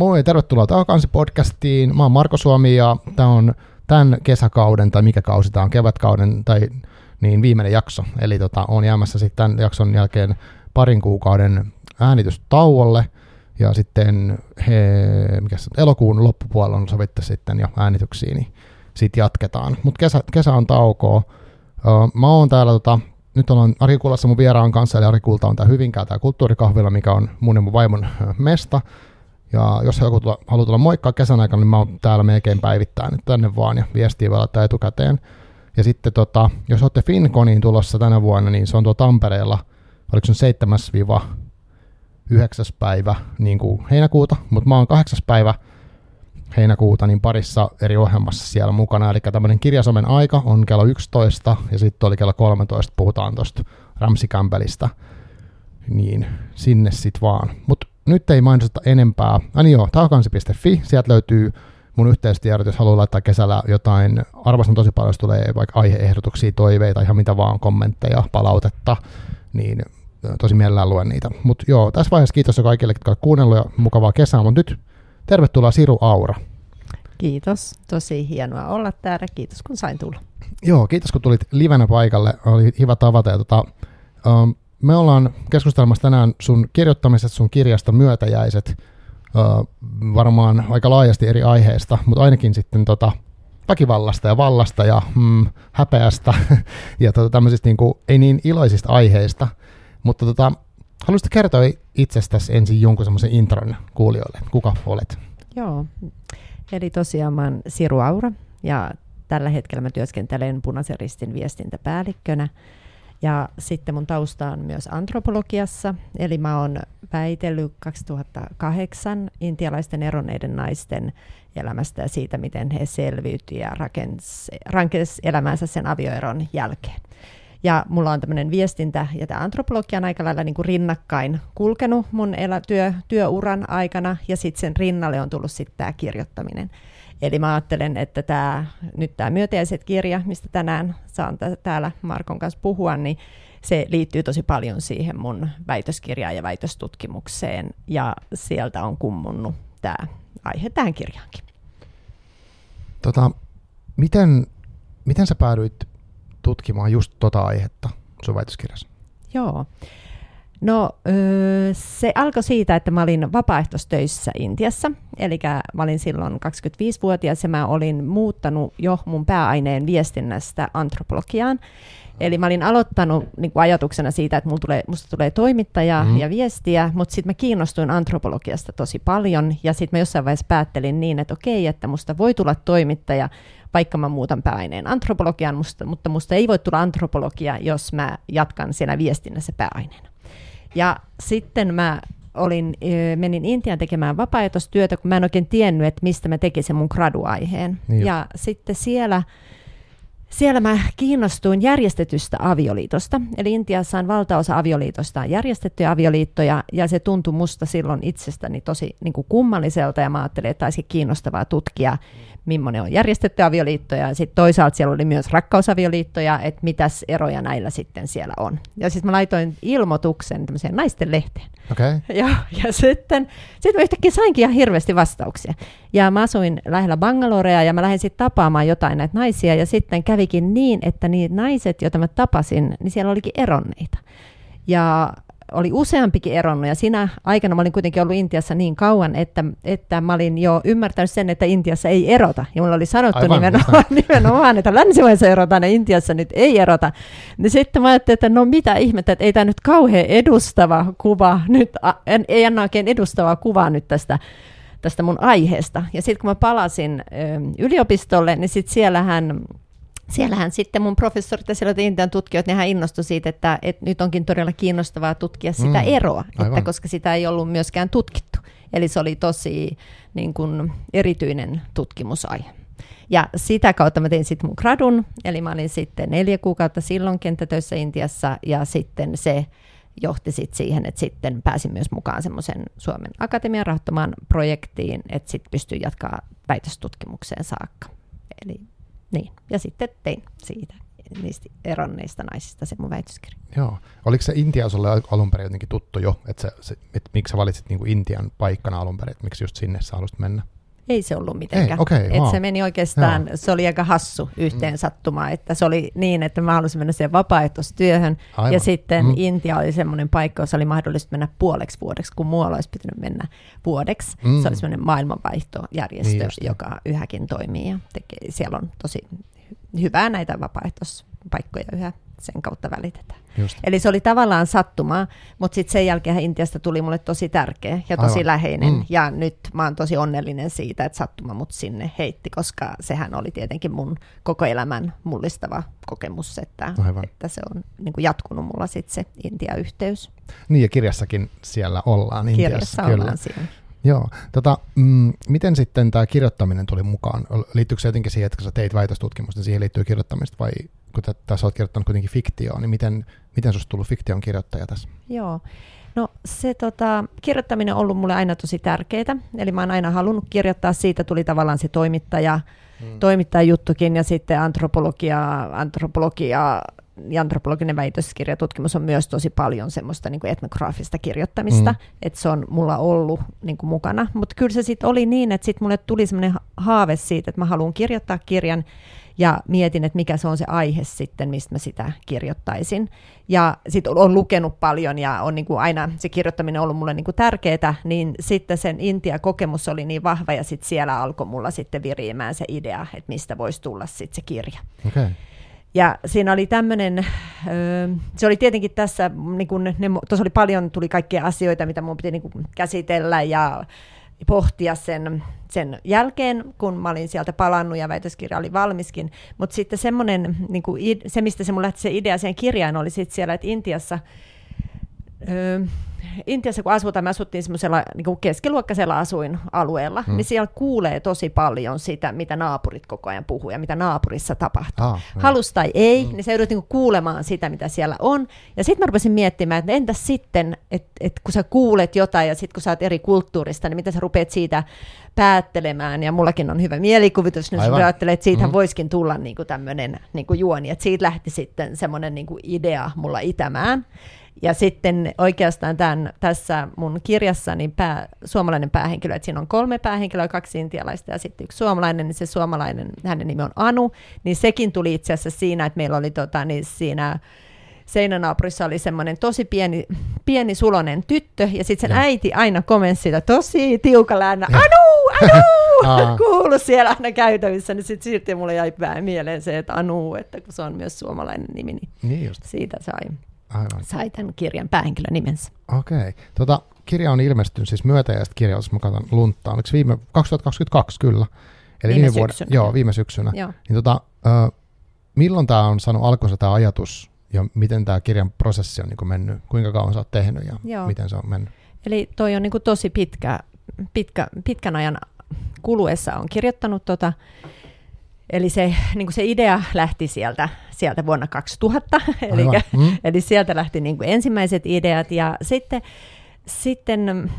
Moi, tervetuloa takaisin podcastiin. Mä oon Marko Suomi ja tämä on tämän kesäkauden, tai mikä kausi tämä on, kevätkauden, tai niin viimeinen jakso. Eli tota, on jäämässä sitten tämän jakson jälkeen parin kuukauden äänitystauolle, ja sitten he, mikä se, elokuun loppupuolella on sovittu sitten jo äänityksiin, niin sitten jatketaan. Mutta kesä, kesä on taukoa. Mä oon täällä tota, nyt ollaan Ari Kulassa mun vieraan kanssa, eli Ari Kulta on tää Hyvinkää, tää kulttuurikahvila, mikä on mun ja mun vaimon mesta. Ja jos joku tulla, haluaa tulla moikkaa kesän aikana, niin mä oon täällä melkein päivittäin nyt tänne vaan ja viestiä voi laittaa etukäteen. Ja sitten tota, jos olette Finconiin tulossa tänä vuonna, niin se on tuo Tampereella, oliko se 7-9 päivä niin kuin heinäkuuta, mutta mä oon 8 päivä heinäkuuta niin parissa eri ohjelmassa siellä mukana. Eli tämmöinen kirjasomen aika on kello 11 ja sitten oli kello 13, puhutaan tuosta Ramsi Campbellista. Niin sinne sitten vaan. Mutta nyt ei mainita enempää. Ani niin joo, taakansi.fi, sieltä löytyy mun yhteistiedot, jos haluaa laittaa kesällä jotain. Arvostan tosi paljon, jos tulee vaikka aiheehdotuksia, toiveita, ihan mitä vaan, kommentteja, palautetta, niin tosi mielellään luen niitä. Mutta joo, tässä vaiheessa kiitos jo kaikille, jotka ovat kuunnellut ja mukavaa kesää, mutta nyt tervetuloa Siru Aura. Kiitos, tosi hienoa olla täällä, kiitos kun sain tulla. Joo, kiitos kun tulit livenä paikalle, oli hyvä tavata. Ja tota, um, me ollaan keskustelemassa tänään sun kirjoittamiset, sun kirjasta Myötäjäiset, varmaan aika laajasti eri aiheista, mutta ainakin sitten tota, väkivallasta ja vallasta ja mm, häpeästä ja tota, tämmöisistä niin kuin, ei niin iloisista aiheista. Mutta tota, haluaisitko kertoa itsestäsi ensin jonkun semmoisen intron kuulijoille, kuka olet? Joo, eli tosiaan mä oon Siru Aura ja tällä hetkellä mä työskentelen Punaisen ristin viestintäpäällikkönä. Ja sitten mun tausta on myös antropologiassa, eli mä oon väitellyt 2008 intialaisten eronneiden naisten elämästä ja siitä, miten he selviytyivät ja rakensivat elämänsä sen avioeron jälkeen. Ja mulla on tämmöinen viestintä ja tämä antropologia on aika lailla niin kuin rinnakkain kulkenut mun elä, työ, työuran aikana ja sitten sen rinnalle on tullut sitten tämä kirjoittaminen. Eli mä ajattelen, että tämä, nyt tämä myötäjäiset kirja, mistä tänään saan t- täällä Markon kanssa puhua, niin se liittyy tosi paljon siihen mun väitöskirjaan ja väitöstutkimukseen, ja sieltä on kummunnut tämä aihe tähän kirjaankin. Tota, miten, miten sä päädyit tutkimaan just tota aihetta sun väitöskirjassa? Joo. No se alkoi siitä, että mä olin vapaaehtoistöissä Intiassa, eli mä olin silloin 25-vuotias ja mä olin muuttanut jo mun pääaineen viestinnästä antropologiaan. Eli mä olin aloittanut niin kuin ajatuksena siitä, että musta tulee, musta tulee toimittaja mm. ja viestiä, mutta sitten mä kiinnostuin antropologiasta tosi paljon ja sitten mä jossain vaiheessa päättelin niin, että okei, että musta voi tulla toimittaja, vaikka mä muutan pääaineen antropologiaan, musta, mutta musta ei voi tulla antropologia, jos mä jatkan siellä viestinnässä pääaineena. Ja sitten mä olin, menin Intiaan tekemään vapaaehtoistyötä, kun mä en oikein tiennyt, että mistä mä tekisin mun graduaiheen. Niin ja sitten siellä siellä mä kiinnostuin järjestetystä avioliitosta. Eli Intiassa on valtaosa avioliitosta on järjestettyjä avioliittoja, ja se tuntui musta silloin itsestäni tosi niin kuin kummalliselta, ja mä ajattelin, että olisi kiinnostavaa tutkia, millainen on järjestetty avioliitto, ja sitten toisaalta siellä oli myös rakkausavioliittoja, että mitäs eroja näillä sitten siellä on. Ja sitten mä laitoin ilmoituksen tämmöiseen naisten lehteen. Okay. Ja, ja sitten, sitten mä yhtäkkiä sainkin ihan hirveästi vastauksia. Ja mä asuin lähellä Bangalorea, ja mä lähdin sitten tapaamaan jotain näitä naisia, ja sitten kävikin niin, että niin naiset, joita mä tapasin, niin siellä olikin eronneita. Ja oli useampikin eronnut ja siinä aikana mä olin kuitenkin ollut Intiassa niin kauan, että, että mä olin jo ymmärtänyt sen, että Intiassa ei erota. Ja mulla oli sanottu Aivan, nimenomaan, nimenomaan, että länsimaissa erotaan ja Intiassa nyt ei erota. Niin sitten mä ajattelin, että no mitä ihmettä, että ei tämä nyt kauhean edustava kuva, nyt, en, ei anna oikein edustavaa kuvaa nyt tästä tästä mun aiheesta. Ja sitten kun mä palasin ö, yliopistolle, niin sitten siellähän siellähän sitten mun professorit ja siellä Intian tutkijat, nehän innostui siitä, että, että nyt onkin todella kiinnostavaa tutkia sitä mm, eroa, että koska sitä ei ollut myöskään tutkittu. Eli se oli tosi niin kuin, erityinen tutkimusaihe. Ja sitä kautta mä tein sitten mun gradun, eli mä olin sitten neljä kuukautta silloin kenttätöissä Intiassa, ja sitten se johti sit siihen, että sitten pääsin myös mukaan semmoisen Suomen Akatemian rahoittamaan projektiin, että sitten pystyin jatkaa väitöstutkimukseen saakka. Eli niin, ja sitten tein siitä niistä eronneista naisista se mun väitöskirja. Joo. Oliko se Intia sulle alun perin jotenkin tuttu jo, että, se, se, että miksi sä valitsit niin kuin Intian paikkana alun perin, että miksi just sinne sä halusit mennä? Ei se ollut mitenkään. Ei, okay, Et wow. Se meni oikeastaan, Joo. se oli aika hassu yhteen sattumaan, että se oli niin, että mä halusin mennä siihen vapaaehtoistyöhön, Aivan. ja sitten Mm. Intia oli semmoinen paikka, jossa oli mahdollista mennä puoleksi vuodeksi, kun muualla olisi pitänyt mennä vuodeksi. Mm. Se oli semmoinen maailmanvaihtojärjestö, Niin just. joka yhäkin toimii, ja tekee, siellä on tosi hyvää näitä vapaaehtoispaikkoja yhä sen kautta välitetään. Just. Eli se oli tavallaan sattumaa, mutta sitten sen jälkeen Intiasta tuli mulle tosi tärkeä ja tosi Aivan. läheinen. Mm. Ja nyt mä oon tosi onnellinen siitä, että sattuma mut sinne heitti, koska sehän oli tietenkin mun koko elämän mullistava kokemus, että, Aivan. että se on niin kuin jatkunut mulla sitten se Intia-yhteys. Niin ja kirjassakin siellä ollaan Intiassa. Kirjassa kyllä. ollaan siinä. Joo. Tota, mm, miten sitten tämä kirjoittaminen tuli mukaan? Liittyykö se jotenkin siihen, että kun sä teit väitöstutkimusta, niin siihen liittyy kirjoittamista vai kun tä- tässä olet kirjoittanut kuitenkin fiktioon, niin miten, miten susta tullut fiktion kirjoittaja tässä? Joo. No se tota, kirjoittaminen on ollut mulle aina tosi tärkeää, eli mä oon aina halunnut kirjoittaa, siitä tuli tavallaan se toimittaja, mm. toimittajajuttukin ja sitten antropologia, antropologia ja antropologinen väitöskirjatutkimus on myös tosi paljon semmoista niin kuin etnograafista kirjoittamista, mm. että se on mulla ollut niin kuin mukana. Mutta kyllä se sitten oli niin, että sitten mulle tuli semmoinen haave siitä, että mä haluan kirjoittaa kirjan ja mietin, että mikä se on se aihe sitten, mistä mä sitä kirjoittaisin. Ja sitten on lukenut paljon ja on niin kuin aina se kirjoittaminen ollut mulle niin kuin tärkeää, niin sitten sen Intia-kokemus oli niin vahva ja sitten siellä alkoi mulla sitten viriämään se idea, että mistä voisi tulla sitten se kirja. Okay. Ja siinä oli tämmöinen, se oli tietenkin tässä, niin kun ne, tuossa oli paljon, tuli kaikkia asioita, mitä mun piti niin kuin käsitellä ja pohtia sen, sen jälkeen, kun mä olin sieltä palannut ja väitöskirja oli valmiskin. Mutta sitten semmoinen, niin kuin, se mistä se mun lähti se idea siihen kirjaan, oli sitten siellä, että Intiassa, ö, Intiassa kun asutaan, me asuttiin semmoisella niin keskiluokkaisella asuinalueella, hmm. niin siellä kuulee tosi paljon sitä, mitä naapurit koko ajan puhuu ja mitä naapurissa tapahtuu. Ah. Halus tai ei, hmm. niin sä joudut niinku kuulemaan sitä, mitä siellä on. Ja sitten mä rupesin miettimään, että entäs sitten, että et kun sä kuulet jotain ja sitten kun sä oot eri kulttuurista, niin miten sä rupeat siitä päättelemään. Ja mullakin on hyvä mielikuvitus, niin Aivan. mä ajattelen, että siitä Mm. voisikin tulla niinku tämmöinen niinku juoni. Että siitä lähti sitten semmoinen niinku idea mulla itämään. Ja sitten oikeastaan tämän, tässä mun kirjassani pää, suomalainen päähenkilö, että siinä on kolme päähenkilöä, kaksi intialaista ja sitten yksi suomalainen, niin se suomalainen, hänen nimi on Anu, niin sekin tuli itse asiassa siinä, että meillä oli tota, niin siinä seinänaapurissa oli semmoinen tosi pieni, pieni sulonen tyttö, ja sitten sen Joo. äiti aina komensi sitä tosi tiukalla äänä, Anu. Anu, kuulu siellä aina käytävissä, niin sitten silti mulle jäi mieleen se, että Anu, että kun se on myös suomalainen nimi, niin Niin just, siitä sai, aivan. sai tämän kirjan päähenkilön nimensä. Okei. Okay. Tota, kirja on ilmestynyt siis myötäjäistä kirja, jos mä katson luntta. Oliko viime 2022 kyllä? Eli Viime vuoden, syksynä, joo, viime syksynä. Joo. Niin tota, ö, milloin tämä on saanut alkunsa tämä ajatus ja miten tämä kirjan prosessi on niin mennyt? Kuinka kauan sä oot tehnyt ja Joo. miten se on mennyt? Eli toi on niin kuin tosi pitkä, pitkä, pitkän ajan kuluessa on kirjoittanut tota, Eli se, niin kuin se idea lähti sieltä, sieltä vuonna 2000, eli. Mm. eli sieltä lähti niin kuin ensimmäiset ideat ja sitten, sitten,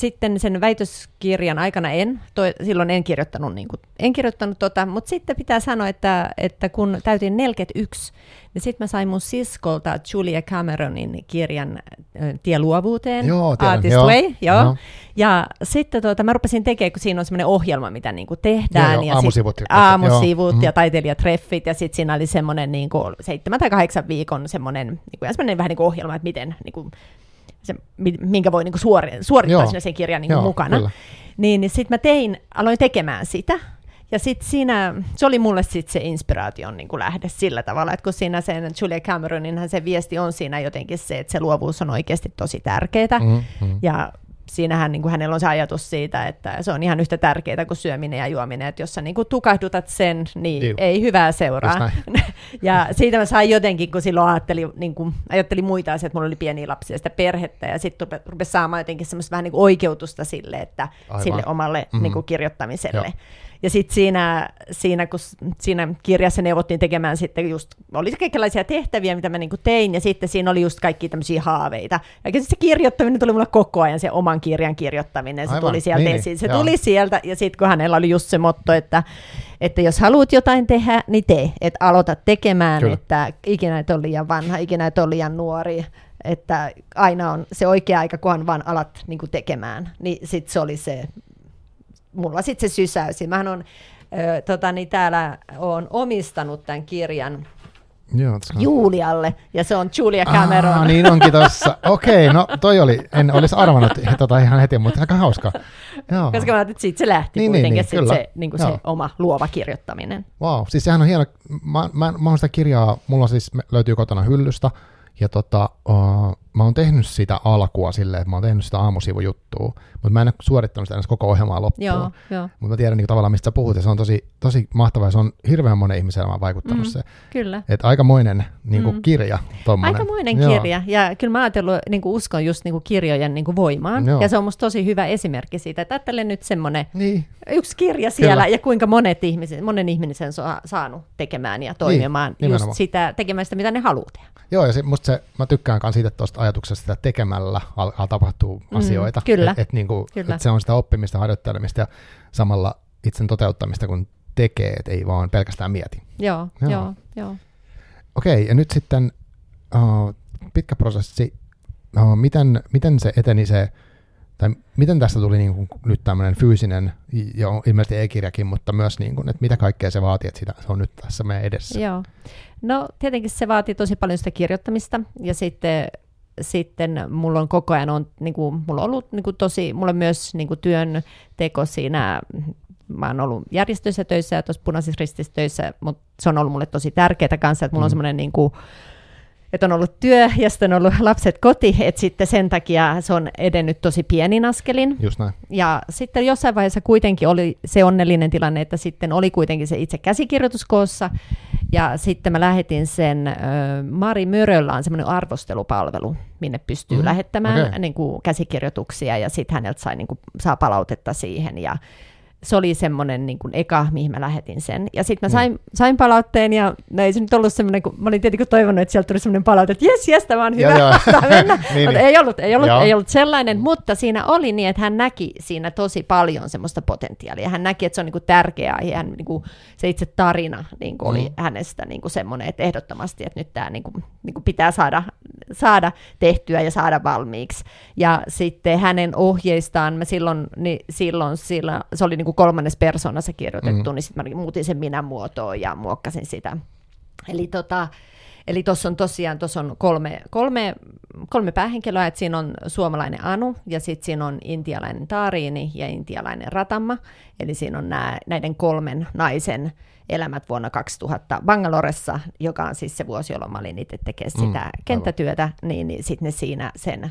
sitten sen väitöskirjan aikana en, toi, silloin en kirjoittanut, niin kuin, en kirjoittanut tota, mutta sitten pitää sanoa, että, että kun täytin 41, niin sitten mä sain mun siskolta Julia Cameronin kirjan Tie luovuuteen, Joo, tiedän, Artist joo. Way, joo. Joo. Ja sitten tuota, mä rupesin tekemään, kun siinä on semmoinen ohjelma, mitä niinku tehdään. Joo, joo, ja aamusivut sit, ja- aamusivut joo. ja Mm. taiteilijatreffit, ja sitten siinä oli semmoinen niinku seitsemän tai kahdeksan viikon semmoinen, niinku, ja semmoinen vähän niin kuin ohjelma, että miten, niinku, se, mi- minkä voi niinku suori, suorittaa Joo. siinä sen kirjan niinku Joo, mukana. kyllä. Niin, niin sitten mä tein, aloin tekemään sitä, ja sitten siinä, se oli mulle sitten se inspiraation niin kuin lähde sillä tavalla, että kun siinä sen Julia Cameroninhan se viesti on siinä jotenkin se, että se luovuus on oikeasti tosi tärkeää. Mm, mm. Ja siinähän niin kuin hänellä on se ajatus siitä, että se on ihan yhtä tärkeää kuin syöminen ja juominen, että jos sä niin kuin tukahdutat sen, niin Juu. ei hyvää seuraa. ja siitä mä sain jotenkin, kun silloin ajattelin, niin kuin, ajattelin muita asioita, että mulla oli pieniä lapsia ja sitä perhettä, ja sitten rupesi rupes saamaan jotenkin semmoista vähän niin kuin oikeutusta sille, että Aivan. sille omalle Mhm. niin kuin kirjoittamiselle. Joo. Ja sitten siinä, siinä, kun siinä kirjassa neuvottiin tekemään sitten just, oli kaikenlaisia tehtäviä, mitä mä niin tein, ja sitten siinä oli just kaikki tämmöisiä haaveita. Ja se kirjoittaminen tuli mulle koko ajan, se oman kirjan kirjoittaminen, se Aivan, tuli sieltä niin, esiin. Se joo. tuli sieltä, ja sitten kun hänellä oli just se motto, että, että jos haluat jotain tehdä, niin tee. Että aloita tekemään, Kyllä. että ikinä et ole liian vanha, ikinä et ole liian nuori, että aina on se oikea aika, kunhan vaan alat niin kuin tekemään. Niin sitten se oli se, mulla sitten se sysäys. Mähän on, ö, tota, niin täällä on omistanut tämän kirjan Joo, Julialle, ja se on Julia Cameron. Ah, niin onkin tossa. Okei, okay, no toi oli, en olisi arvannut tota ihan heti, mutta aika hauska. Joo. Koska mä että siitä se lähti niin, niin kuitenkin, niin, niin, se, niin kuin se oma luova kirjoittaminen. Wow, siis sehän on hieno. Mä, mä, mä oon sitä kirjaa, mulla siis löytyy kotona hyllystä, ja tota, uh, mä oon tehnyt sitä alkua silleen, että mä oon tehnyt sitä aamusivujuttua, mutta mä en ole suorittanut sitä koko ohjelmaa loppuun. Joo, joo. Mutta mä tiedän niin tavallaan, mistä sä puhut, ja se on tosi, tosi mahtavaa, ja se on hirveän monen ihmisen elämään vaikuttanut mm, se. Kyllä. Että aikamoinen niin kuin mm. kirja. Tommonen. Aikamoinen joo. kirja, ja kyllä mä ajatellut, niin kuin uskon just niin kuin kirjojen niin kuin voimaan, joo. ja se on musta tosi hyvä esimerkki siitä, että ajattelen nyt semmoinen niin. yksi kirja siellä, kyllä. ja kuinka monet ihmiset, monen ihmisen on saanut tekemään ja toimimaan niin, just sitä, tekemään sitä, mitä ne haluaa tehdä. Joo, ja se, musta se, mä tykkään siitä tuosta ajatuksesta, että tekemällä alkaa tapahtua mm, asioita. Kyllä. Et, et niinku, kyllä. Et se on sitä oppimista, harjoittelemista ja samalla itsen toteuttamista, kun tekee, et ei vaan pelkästään mieti. Joo, joo, joo. joo. Okei, ja nyt sitten uh, pitkä prosessi. Uh, miten, miten se eteni se, tai miten tästä tuli niin kuin nyt tämmöinen fyysinen, ja ilmeisesti e-kirjakin, mutta myös niin kuin, että mitä kaikkea se vaatii, että sitä, se on nyt tässä meidän edessä? Joo. No tietenkin se vaatii tosi paljon sitä kirjoittamista ja sitten sitten mulla on koko ajan on, niin kuin, mulla on ollut niin kuin tosi, mulla on myös niin kuin työn teko siinä, mä oon ollut järjestöissä töissä ja tuossa punaisissa ristissä töissä, mutta se on ollut mulle tosi tärkeää kanssa, että mulla mm. on semmoinen niin kuin, että on ollut työ ja sitten on ollut lapset koti, että sitten sen takia se on edennyt tosi pienin askelin. Just näin. Ja sitten jossain vaiheessa kuitenkin oli se onnellinen tilanne, että sitten oli kuitenkin se itse käsikirjoitus koossa, ja sitten mä lähetin sen, äh, Mari Möröllä on semmoinen arvostelupalvelu, minne pystyy mm, lähettämään okay. niin kuin, käsikirjoituksia, ja sitten häneltä sai, niin kuin, saa palautetta siihen, ja se oli semmoinen niin kuin eka, mihin mä lähetin sen. Ja sitten mä mm. sain, mm. sain palautteen, ja no ei se nyt ollut semmoinen, kun mä olin tietenkin toivonut, että sieltä tuli semmoinen palaute, että jes, jes, tämä on hyvä, ja, mennä. niin, mutta niin. ei ollut, ei, ollut, ei ollut sellainen, mutta siinä oli niin, että hän näki siinä tosi paljon semmoista potentiaalia. Hän näki, että se on niin kuin tärkeää, ja hän, niin kuin, se itse tarina niin kuin mm. oli hänestä niin kuin semmoinen, että ehdottomasti, että nyt tämä niin kuin, niin kuin pitää saada, saada tehtyä ja saada valmiiksi. Ja sitten hänen ohjeistaan, mä silloin, niin silloin, silloin se oli niin kuin kolmannes persoonassa kirjoitettu, mm. niin sitten mä muutin sen minä muotoon ja muokkasin sitä. Eli tota, Eli tuossa on tosiaan tuossa on kolme, kolme, kolme päähenkilöä, että siinä on suomalainen Anu, ja sitten siinä on intialainen Taariini ja intialainen Ratamma. Eli siinä on nää, näiden kolmen naisen elämät vuonna 2000 Bangaloressa, joka on siis se vuosi, jolloin mä olin itse tekemään sitä mm, kenttätyötä, niin, niin sitten ne siinä sen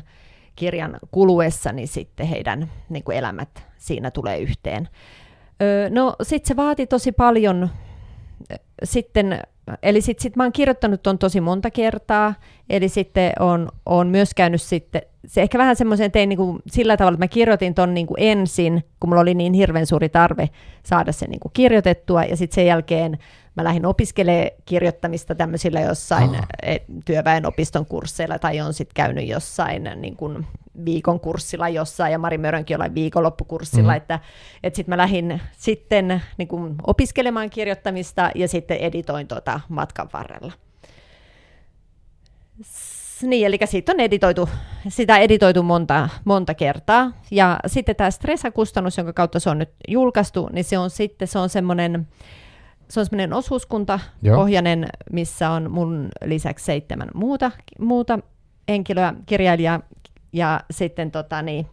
kirjan kuluessa, niin sitten heidän niin kuin elämät siinä tulee yhteen. Öö, no sitten se vaati tosi paljon sitten, eli sitten sit mä oon kirjoittanut ton tosi monta kertaa, eli sitten on, on myös käynyt sitten, se ehkä vähän semmoisen tein niin kuin sillä tavalla, että mä kirjoitin ton niin kuin ensin, kun mulla oli niin hirveän suuri tarve saada se niin kuin kirjoitettua, ja sitten sen jälkeen mä lähdin opiskelemaan kirjoittamista tämmöisillä jossain oh. työväenopiston kursseilla tai on sitten käynyt jossain niin kuin viikon kurssilla jossain ja Mari Mörönkin jollain viikonloppukurssilla, mm. että, että sitten mä lähdin sitten niin kuin opiskelemaan kirjoittamista ja sitten editoin tuota matkan varrella. Niin, eli siitä on editoitu, sitä editoitu monta, monta kertaa. Ja sitten tämä stressakustannus, jonka kautta se on nyt julkaistu, niin se on sitten se on semmoinen se on semmoinen osuuskunta pohjainen, missä on mun lisäksi seitsemän muuta, muuta henkilöä, kirjailijaa, ja sitten tota, niin,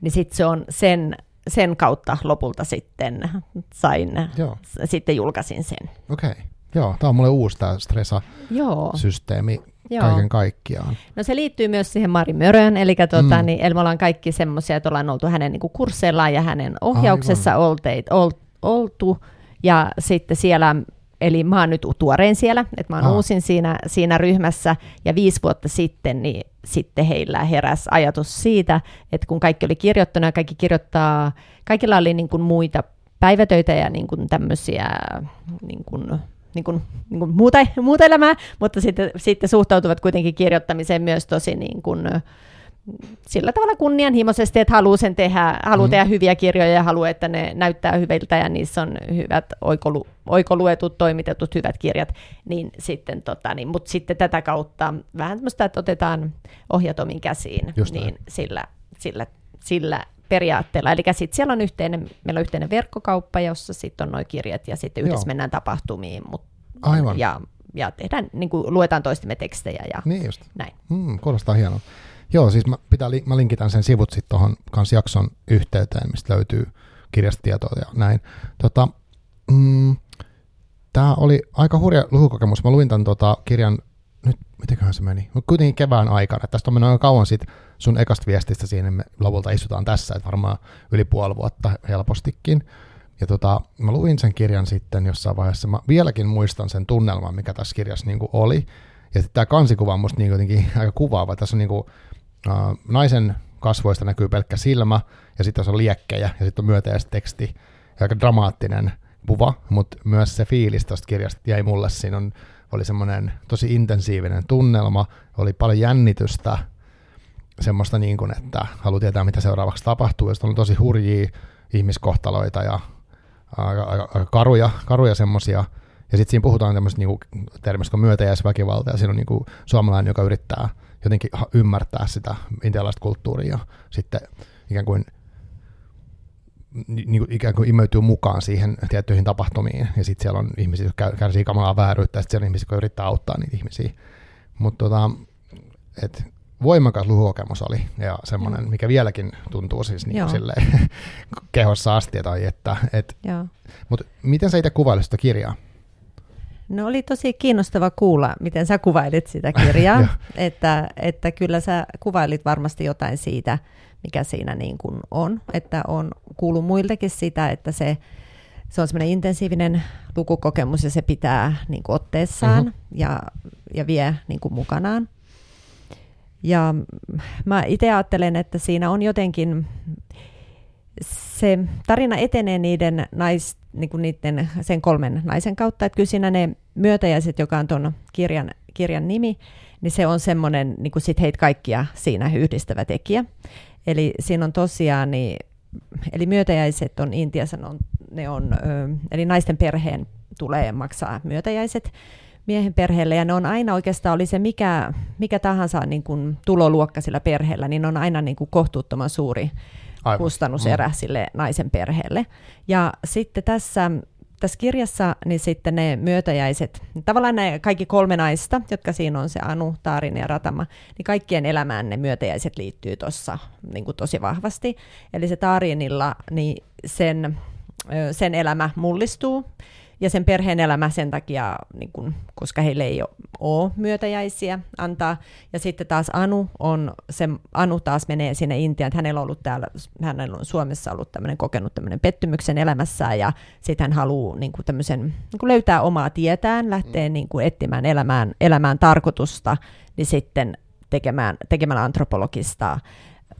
niin sit se on sen, sen kautta lopulta sitten sain, Joo. sitten julkaisin sen. Okei. Okay. Joo, tämä on mulle uusi tämä stressa-systeemi Joo. kaiken kaikkiaan. No se liittyy myös siihen Mari Mörön, eli, tuota, mm. niin, me ollaan kaikki semmoisia, että ollaan oltu hänen niin kuin kursseillaan ja hänen ohjauksessa olteit, ol, oltu, ja sitten siellä, eli mä oon nyt tuorein siellä, että mä oon uusin siinä, siinä ryhmässä, ja viisi vuotta sitten niin sitten heillä heräs ajatus siitä, että kun kaikki oli kirjoittanut ja kaikki kirjoittaa, kaikilla oli niin kuin muita päivätöitä ja niin kuin tämmöisiä niin kuin, niin kuin, niin kuin muuta, muuta elämää, mutta sitten, sitten suhtautuvat kuitenkin kirjoittamiseen myös tosi niin kuin, sillä tavalla kunnianhimoisesti, että haluaa, sen tehdä, haluaa mm. tehdä hyviä kirjoja ja haluaa, että ne näyttää hyviltä ja niissä on hyvät oikolu, oikoluetut, toimitetut hyvät kirjat, niin sitten, tota, niin, mutta sitten tätä kautta vähän tämmöistä, että otetaan ohjat omiin käsiin, Just niin näin. sillä, sillä, sillä periaatteella. Eli sitten siellä on yhteinen, meillä on yhteinen verkkokauppa, jossa sitten on nuo kirjat ja sitten yhdessä Joo. mennään tapahtumiin. Mut, Aivan. Ja, ja tehdään, niin kuin luetaan toistemme tekstejä ja Niin just. näin. Mm, kuulostaa hienoa. Joo, siis mä, pitää, mä linkitän sen sivut sitten tuohon kans jakson yhteyteen, mistä löytyy kirjastietoa ja näin. Tota, mm, Tämä oli aika hurja lukukokemus. Mä luin tämän tota, kirjan, nyt mitenköhän se meni, mutta kuitenkin kevään aikana. Tästä on mennyt aika kauan sit sun ekasta viestistä siinä, me lopulta istutaan tässä, että varmaan yli puoli vuotta helpostikin. Ja tota, mä luin sen kirjan sitten jossain vaiheessa. Mä vieläkin muistan sen tunnelman, mikä tässä kirjassa niinku oli. Ja tämä kansikuva on musta niinku jotenkin aika kuvaava. Tässä on niinku, äh, naisen kasvoista näkyy pelkkä silmä, ja sitten tässä on liekkejä, ja sitten on. Ja aika dramaattinen kuva, mutta myös se fiilis tästä kirjasta jäi mulle. Siinä on, oli semmoinen tosi intensiivinen tunnelma, oli paljon jännitystä, semmoista niin kuin, että haluaa tietää, mitä seuraavaksi tapahtuu, ja on tosi hurjia ihmiskohtaloita ja aika, aika, aika karuja, karuja semmoisia. Ja sitten siinä puhutaan tämmöistä niinku, termistä kuin myötäjäisväkivalta, ja siinä on niinku suomalainen, joka yrittää jotenkin ymmärtää sitä intialaista kulttuuria, ja sitten ikään kuin ni- niin kuin ikään kuin imeytyy mukaan siihen tiettyihin tapahtumiin, ja sitten siellä on ihmisiä, jotka kärsii kamalaa vääryyttä, ja sitten siellä on ihmisiä, jotka yrittää auttaa niitä ihmisiä. Mutta tota, et voimakas lukukokemus oli, ja semmoinen, mikä vieläkin tuntuu siis niin Joo. silleen, kehossa asti, tai että, et, mutta miten sä itse kuvailisit sitä kirjaa? No oli tosi kiinnostava kuulla, miten sä kuvailit sitä kirjaa, että, että kyllä sä kuvailit varmasti jotain siitä, mikä siinä niin kuin on, että on kuullut muiltakin sitä, että se, se on semmoinen intensiivinen lukukokemus ja se pitää niin kuin otteessaan Mhm. ja, ja vie niin kuin mukanaan. Ja mä itse ajattelen, että siinä on jotenkin, se tarina etenee niiden nais, niin kuin niiden, sen kolmen naisen kautta, että kyllä siinä ne myötäjäiset, joka on tuon kirjan, kirjan nimi, niin se on semmoinen niin kuin sit heitä kaikkia siinä yhdistävä tekijä. Eli siinä on tosiaan, niin, eli myötäjäiset on Intiassa, ne on, ne on, eli naisten perheen tulee maksaa myötäjäiset miehen perheelle, ja ne on aina oikeastaan, oli se mikä, mikä tahansa niin kuin tuloluokka sillä perheellä, niin on aina niin kuin kohtuuttoman suuri Aivan. kustannuserä sille naisen perheelle. Ja sitten tässä, tässä kirjassa niin sitten ne myötäjäiset, tavallaan ne kaikki kolme naista, jotka siinä on se Anu, Taarin ja Ratama, niin kaikkien elämään ne myötäjäiset liittyy tuossa niin kuin tosi vahvasti. Eli se Taarinilla, niin sen, sen elämä mullistuu, ja sen perheen elämä sen takia, niin kun, koska heille ei ole, ole myötäjäisiä antaa. Ja sitten taas Anu, on, se, Anu taas menee sinne Intiaan, että hänellä on ollut täällä, hänellä on Suomessa ollut tämmöinen kokenut tämmöinen pettymyksen elämässään, ja sitten hän haluaa niin kuin tämmöisen, niin kuin löytää omaa tietään, lähtee niin kuin etsimään elämään, elämään tarkoitusta, niin sitten tekemään, tekemällä antropologista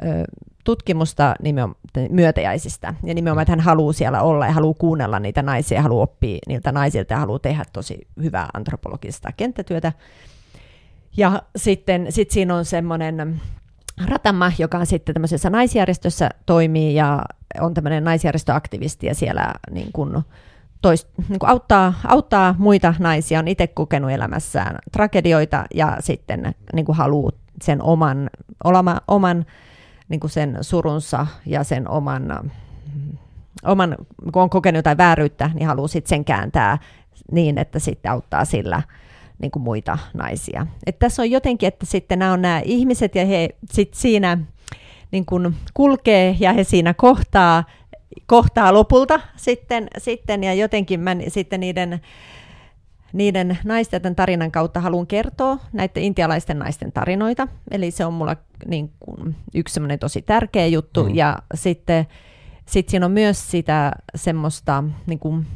ö, tutkimusta nimenomaan myötäjäisistä. Ja nimenomaan, että hän haluaa siellä olla ja haluaa kuunnella niitä naisia, haluaa oppia niiltä naisilta ja haluaa tehdä tosi hyvää antropologista kenttätyötä. Ja sitten sit siinä on semmoinen Ratama, joka on sitten tämmöisessä naisjärjestössä toimii ja on tämmöinen naisjärjestöaktivisti ja siellä niin kuin tois, niin kuin auttaa, auttaa muita naisia, on itse kokenut elämässään tragedioita ja sitten niin kuin haluaa sen oman, olama, oman niin kuin sen surunsa ja sen oman, oman, kun on kokenut jotain vääryyttä, niin haluaa sitten sen kääntää niin, että sitten auttaa sillä niin kuin muita naisia. Et tässä on jotenkin, että sitten nämä on nämä ihmiset ja he sitten siinä niin kuin kulkee ja he siinä kohtaa, kohtaa lopulta sitten, sitten ja jotenkin mä sitten niiden niiden naisten tarinan kautta haluan kertoa näiden intialaisten naisten tarinoita. Eli se on mulla niin kuin yksi semmoinen tosi tärkeä juttu. Mm. Mm. Ja sitten sit siinä on myös sitä semmoista niin kuin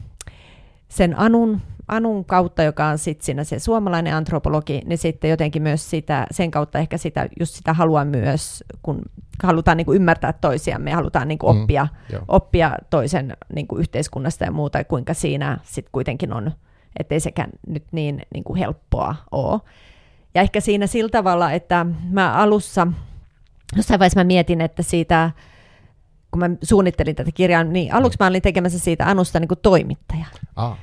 sen Anun, Anun kautta, joka on sitten siinä se suomalainen antropologi, niin sitten jotenkin myös sitä, sen kautta ehkä sitä, just sitä haluaa myös, kun halutaan niin kuin ymmärtää toisiamme ja halutaan niin kuin oppia, mm, oppia toisen niin kuin yhteiskunnasta ja muuta, ja kuinka siinä sitten kuitenkin on, ettei sekään nyt niin, niin kuin helppoa ole. Ja ehkä siinä sillä tavalla, että mä alussa, jossain vaiheessa mä mietin, että siitä, kun mä suunnittelin tätä kirjaa, niin aluksi mä olin tekemässä siitä Anusta niin kuin toimittaja. Ah.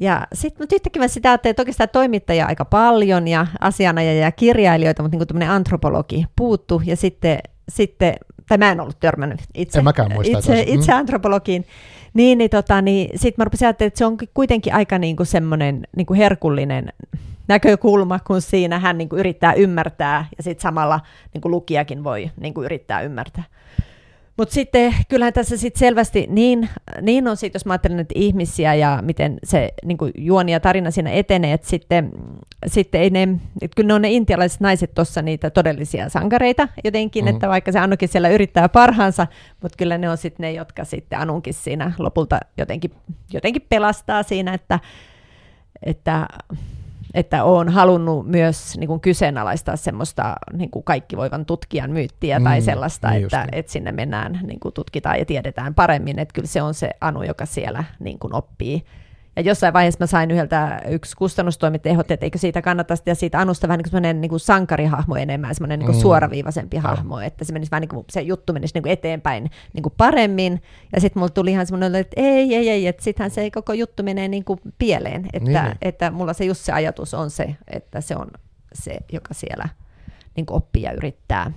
Ja sitten yhtäkkiä mä sitä ajattelin, että oikeastaan toimittajia aika paljon ja asianajajia ja kirjailijoita, mutta niin tämmöinen antropologi puuttu ja sitten, sitten tai mä en ollut törmännyt itse, en mäkään muista, itse, itse mm. antropologiin, niin, niin, tota, niin sitten mä rupesin ajattelemaan, että se on kuitenkin aika niin kuin semmoinen niin kuin herkullinen näkökulma, kun siinä hän niin kuin yrittää ymmärtää ja sitten samalla niin kuin lukijakin voi niin kuin yrittää ymmärtää. Mutta sitten kyllähän tässä sit selvästi niin, niin on siitä, jos mä ajattelen että ihmisiä ja miten se niin juoni ja tarina siinä etenee, että sitten, sitten ei ne, että kyllä ne on ne intialaiset naiset tuossa niitä todellisia sankareita jotenkin, mm-hmm. että vaikka se Anukin siellä yrittää parhaansa, mutta kyllä ne on sitten ne, jotka sitten Anunkin siinä lopulta jotenkin, jotenkin pelastaa siinä, että, että että olen halunnut myös niin kuin kyseenalaistaa semmoista niin kuin kaikki voivan tutkijan myyttiä mm, tai sellaista, niin että, että sinne mennään, niin kuin tutkitaan ja tiedetään paremmin, että kyllä se on se Anu, joka siellä niin kuin oppii ja jossain vaiheessa mä sain yhdeltä yksi kustannustoimittaja ehdotti, että eikö siitä kannata ja siitä Anusta vähän niin kuin, niin kuin sankarihahmo enemmän, semmoinen niin kuin mm. suoraviivaisempi mm. hahmo, että se, menisi vähän niin kuin, se juttu menisi niin kuin eteenpäin niin kuin paremmin. Ja sitten mulla tuli ihan semmoinen, että ei, ei, ei, että sittenhän se koko juttu menee niin kuin pieleen. Että, niin. että mulla se just se ajatus on se, että se on se, joka siellä niin kuin oppii ja yrittää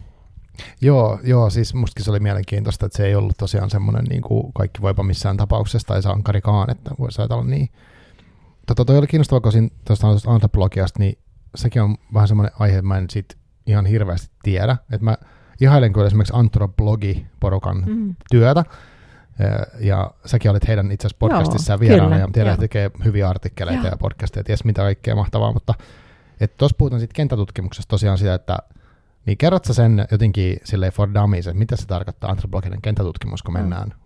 Joo, joo, siis mustakin se oli mielenkiintoista, että se ei ollut tosiaan semmoinen niin kuin kaikki voipa missään tapauksessa tai sankarikaan, että voisi ajatella niin. Tota, toi oli kiinnostava, kun tuosta antropologiasta, niin sekin on vähän semmoinen aihe, että mä en sit ihan hirveästi tiedä. Että mä ihailen kyllä esimerkiksi antropologiporukan mm. työtä, ja säkin olit heidän itse asiassa podcastissa vieraana, ja tiedän, että tekee hyviä artikkeleita Joo. ja podcasteja, ties mitä kaikkea mahtavaa, mutta tuossa puhutaan sitten kenttätutkimuksesta tosiaan sitä, että niin kerrotko sen jotenkin sille for dummies, että mitä se tarkoittaa antropologinen kenttätutkimus, kun mennään? Mm.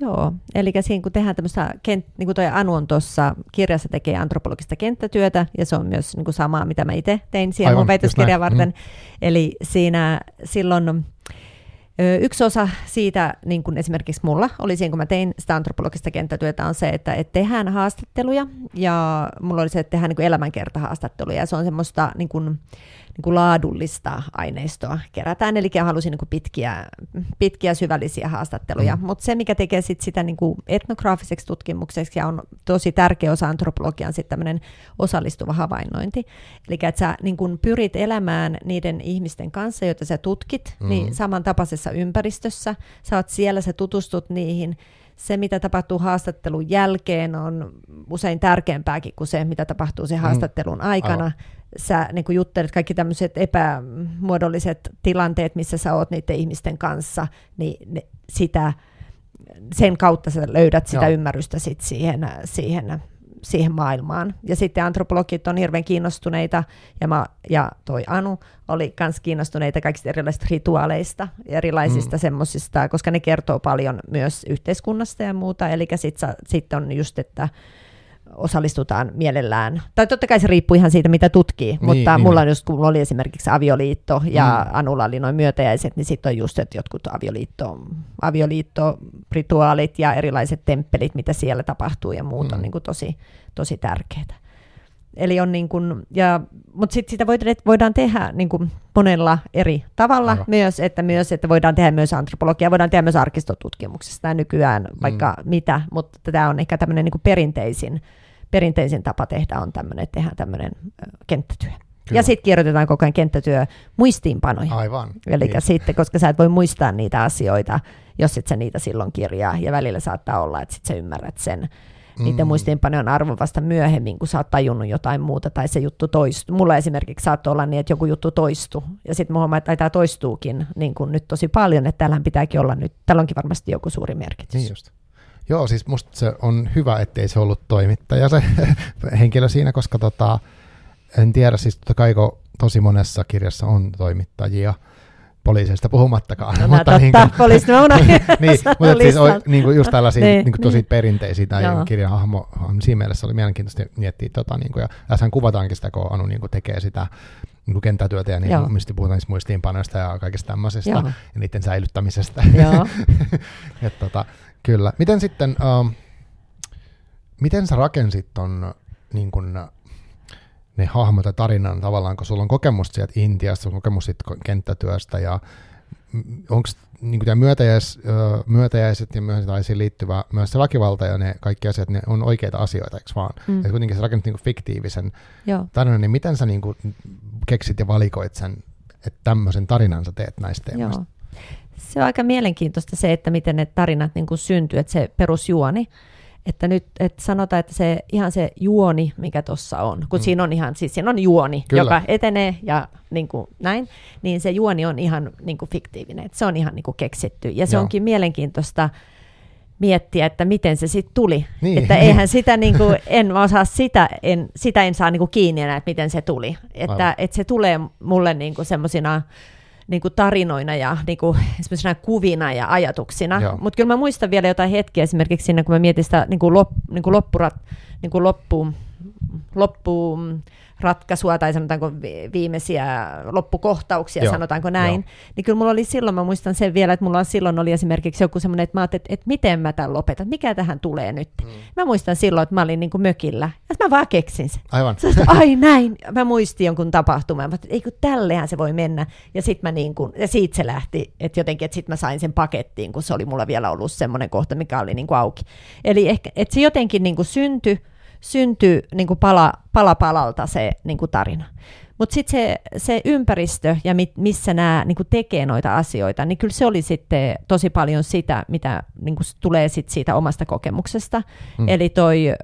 Joo, eli siinä kun tehdään tämmöistä, kent, niin kuin toi Anu on tuossa kirjassa tekee antropologista kenttätyötä, ja se on myös niin kuin samaa, mitä mä itse tein siihen Aivan, mun väitöskirjan varten. Mm. Eli siinä silloin Yksi osa siitä, niin kuin esimerkiksi mulla oli siinä, kun mä tein sitä antropologista kenttätyötä, on se, että, että tehdään haastatteluja, ja mulla oli se, että tehdään niin elämänkertahaastatteluja, ja se on semmoista niin kuin, niin kuin laadullista aineistoa kerätään, eli halusin niin kuin pitkiä, pitkiä syvällisiä haastatteluja. Mm. Mutta se, mikä tekee sit sitä niin kuin etnograafiseksi tutkimukseksi ja on tosi tärkeä osa antropologian tämmöinen osallistuva havainnointi. Eli että sä niin kuin pyrit elämään niiden ihmisten kanssa, joita sä tutkit, mm. niin samantapaisessa ympäristössä. Sä oot siellä, sä tutustut niihin, se, mitä tapahtuu haastattelun jälkeen, on usein tärkeämpääkin kuin se, mitä tapahtuu sen mm. haastattelun aikana. Aivan sä niin juttelet kaikki tämmöiset epämuodolliset tilanteet, missä sä oot niiden ihmisten kanssa, niin ne, sitä, sen kautta sä löydät sitä Joo. ymmärrystä sit siihen, siihen, siihen maailmaan. Ja sitten antropologit on hirveän kiinnostuneita, ja, mä, ja toi Anu oli myös kiinnostuneita kaikista erilaisista rituaaleista, erilaisista mm. semmoisista, koska ne kertoo paljon myös yhteiskunnasta ja muuta. Eli sitten sit on just, että osallistutaan mielellään. Tai totta kai se riippuu ihan siitä, mitä tutkii, niin, mutta niin. mulla on just, kun oli esimerkiksi avioliitto ja mm. Anulla oli noin myötäjäiset, niin sitten on just, että jotkut avioliitto, avioliitto-rituaalit ja erilaiset temppelit, mitä siellä tapahtuu ja muut mm. on niin kuin tosi, tosi tärkeää. Eli on niin kuin, ja, mutta sitten sitä voidaan tehdä niin kuin monella eri tavalla Aivan. myös, että myös, että voidaan tehdä myös antropologiaa, voidaan tehdä myös arkistotutkimuksesta nykyään vaikka mm. mitä, mutta tämä on ehkä tämmöinen niin perinteisin, perinteisin tapa tehdä on tämmöinen, että tehdään tämmöinen kenttätyö. Kyllä. Ja sitten kirjoitetaan koko ajan kenttätyö muistiinpanoja. Aivan. Eli niin. sitten, koska sä et voi muistaa niitä asioita, jos et sä niitä silloin kirjaa, ja välillä saattaa olla, että sit sä ymmärrät sen, niiden mm. muistiinpanojen on arvo vasta myöhemmin, kun sä oot tajunnut jotain muuta tai se juttu toistuu. Mulla esimerkiksi saattoi olla niin, että joku juttu toistuu ja sitten mä että tämä toistuukin niin kuin nyt tosi paljon, että täällähän pitääkin olla nyt, täällä onkin varmasti joku suuri merkitys. Niin just. Joo, siis musta se on hyvä, ettei se ollut toimittaja se henkilö siinä, koska tota, en tiedä, siis totta kai tosi monessa kirjassa on toimittajia poliiseista puhumattakaan. No, mutta totta, niin kuin, poliisit, mä unohdin niin, mutta siis listalta. niin kuin just tällaisia Niin, niin, kuin tosi niin. perinteisiä Joo. tai kirjan hahmo, siinä mielessä oli mielenkiintoista miettiä tota, niin kuin, ja tässähän kuvataankin sitä, kun Anu niin kuin tekee sitä niin kuin kenttätyötä ja Joo. niin, mistä puhutaan niistä muistiinpanoista ja kaikista tämmöisestä Joo. ja niiden säilyttämisestä. Joo. Et tota, kyllä. Miten sitten, um, miten sä rakensit ton niin kun, ne hahmot ja tarinan tavallaan, kun sulla on kokemusta sieltä Intiasta, sulla on kokemus siitä kenttätyöstä ja onko niin tämä myötäjäis, myötäjäiset ja myötäjäisiin liittyvä myös se väkivalta ja ne kaikki asiat, ne on oikeita asioita, eikö vaan? Mm. Mm. Ja kuitenkin sä rakennat niin fiktiivisen Joo. tarinan, niin miten sä niin keksit ja valikoit sen, että tämmöisen tarinan sä teet näistä teemoista? Joo. Se on aika mielenkiintoista se, että miten ne tarinat niin kuin syntyy, että se perusjuoni, että nyt että sanotaan, että se ihan se juoni, mikä tuossa on, kun Mm. siinä on ihan, siis siinä on juoni, Kyllä. Joka etenee ja niin kuin näin, niin se juoni on ihan niin kuin fiktiivinen, että se on ihan niin kuin keksitty. Ja se Joo. onkin mielenkiintoista miettiä, että miten se sitten tuli. Niin. Että eihän sitä, niin kuin, en osaa sitä, en, sitä en saa niin kuin kiinni enää, että miten se tuli. Aivan. Että, että se tulee mulle niin kuin semmoisina niin kuin tarinoina ja niin kuin, semmoisina kuvina ja ajatuksina. Mutta kyllä mä muistan vielä jotain hetkiä esimerkiksi siinä, kun mä mietin sitä niin kuin lop, niin kuin loppurat, niin kuin loppu, loppu ratkaisua tai sanotaanko vi- viimeisiä loppukohtauksia, Joo, sanotaanko näin, joo. niin kyllä mulla oli silloin, mä muistan sen vielä, että mulla silloin oli esimerkiksi joku semmoinen, että mä ajattelin, että, että miten mä tämän lopetan, mikä tähän tulee nyt. Mm. Mä muistan silloin, että mä olin niin kuin mökillä, ja mä vaan keksin sen. Aivan. Sä sanoit, ai näin, mä muistin jonkun tapahtuman, mä ajattelin, että ei kun tällehän se voi mennä. Ja sitten mä niin kuin, ja siitä se lähti, että jotenkin, että sitten mä sain sen pakettiin, kun se oli mulla vielä ollut semmoinen kohta, mikä oli niin kuin auki. Eli ehkä, että se jotenkin niin kuin syntyi, syntyi niin kuin pala, pala palalta se niin kuin tarina. Mutta sitten se, se ympäristö ja mit, missä nämä niin tekee noita asioita, niin kyllä se oli sitten tosi paljon sitä, mitä niin kuin tulee sit siitä omasta kokemuksesta. Mm. Eli toi, ö,